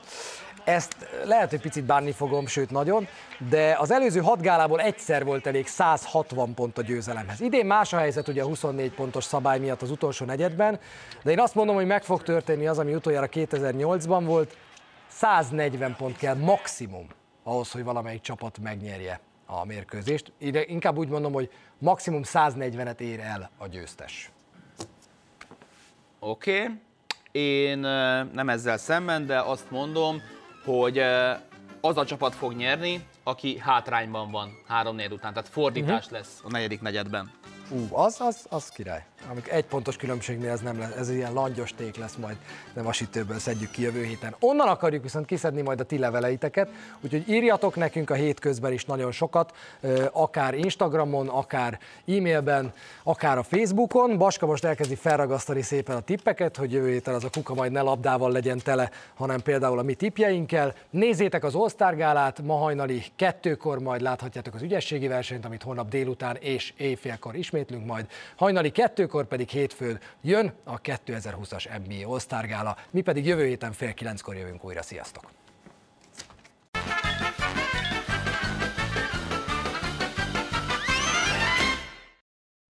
[SPEAKER 1] ezt lehet, hogy picit bánni fogom, sőt nagyon, de az előző hat gálából egyszer volt elég 160 pont a győzelemhez. Idén más a helyzet ugye a 24 pontos szabály miatt az utolsó negyedben, de én azt mondom, hogy meg fog történni az, ami utoljára 2008-ban volt, 140 pont kell maximum ahhoz, hogy valamelyik csapat megnyerje a mérkőzést. Ide inkább úgy mondom, hogy maximum 140-et ér el a győztes.
[SPEAKER 2] Oké, okay. én nem ezzel szemben, de azt mondom, hogy az a csapat fog nyerni, aki hátrányban van három négy után, tehát fordítás uh-huh. lesz a negyedik negyedben.
[SPEAKER 1] Ú, az, az, az király. Amik egy pontos különbségnél ez nem lesz, ez ilyen langyos ték lesz majd, nem vasítőből szedjük ki jövő héten. Onnan akarjuk viszont kiszedni majd a ti leveleiteket, úgyhogy írjatok nekünk a hétközben is nagyon sokat, akár Instagramon, akár e-mailben, akár a Facebookon. Baska most elkezdi felragasztani szépen a tippeket, hogy jövő héten az a kuka majd ne labdával legyen tele, hanem például a mi tippjeinkkel. Nézzétek az All Gálát, ma hajnali kettőkor majd láthatjátok az ügyességi versenyt, amit holnap délután és éjfélkor ismétlünk majd. Hajnali kettőkor akkor pedig hétfőn jön a 2020-as NBA All-Star Gála, mi pedig jövő héten fél kilenckor jövünk újra. Sziasztok!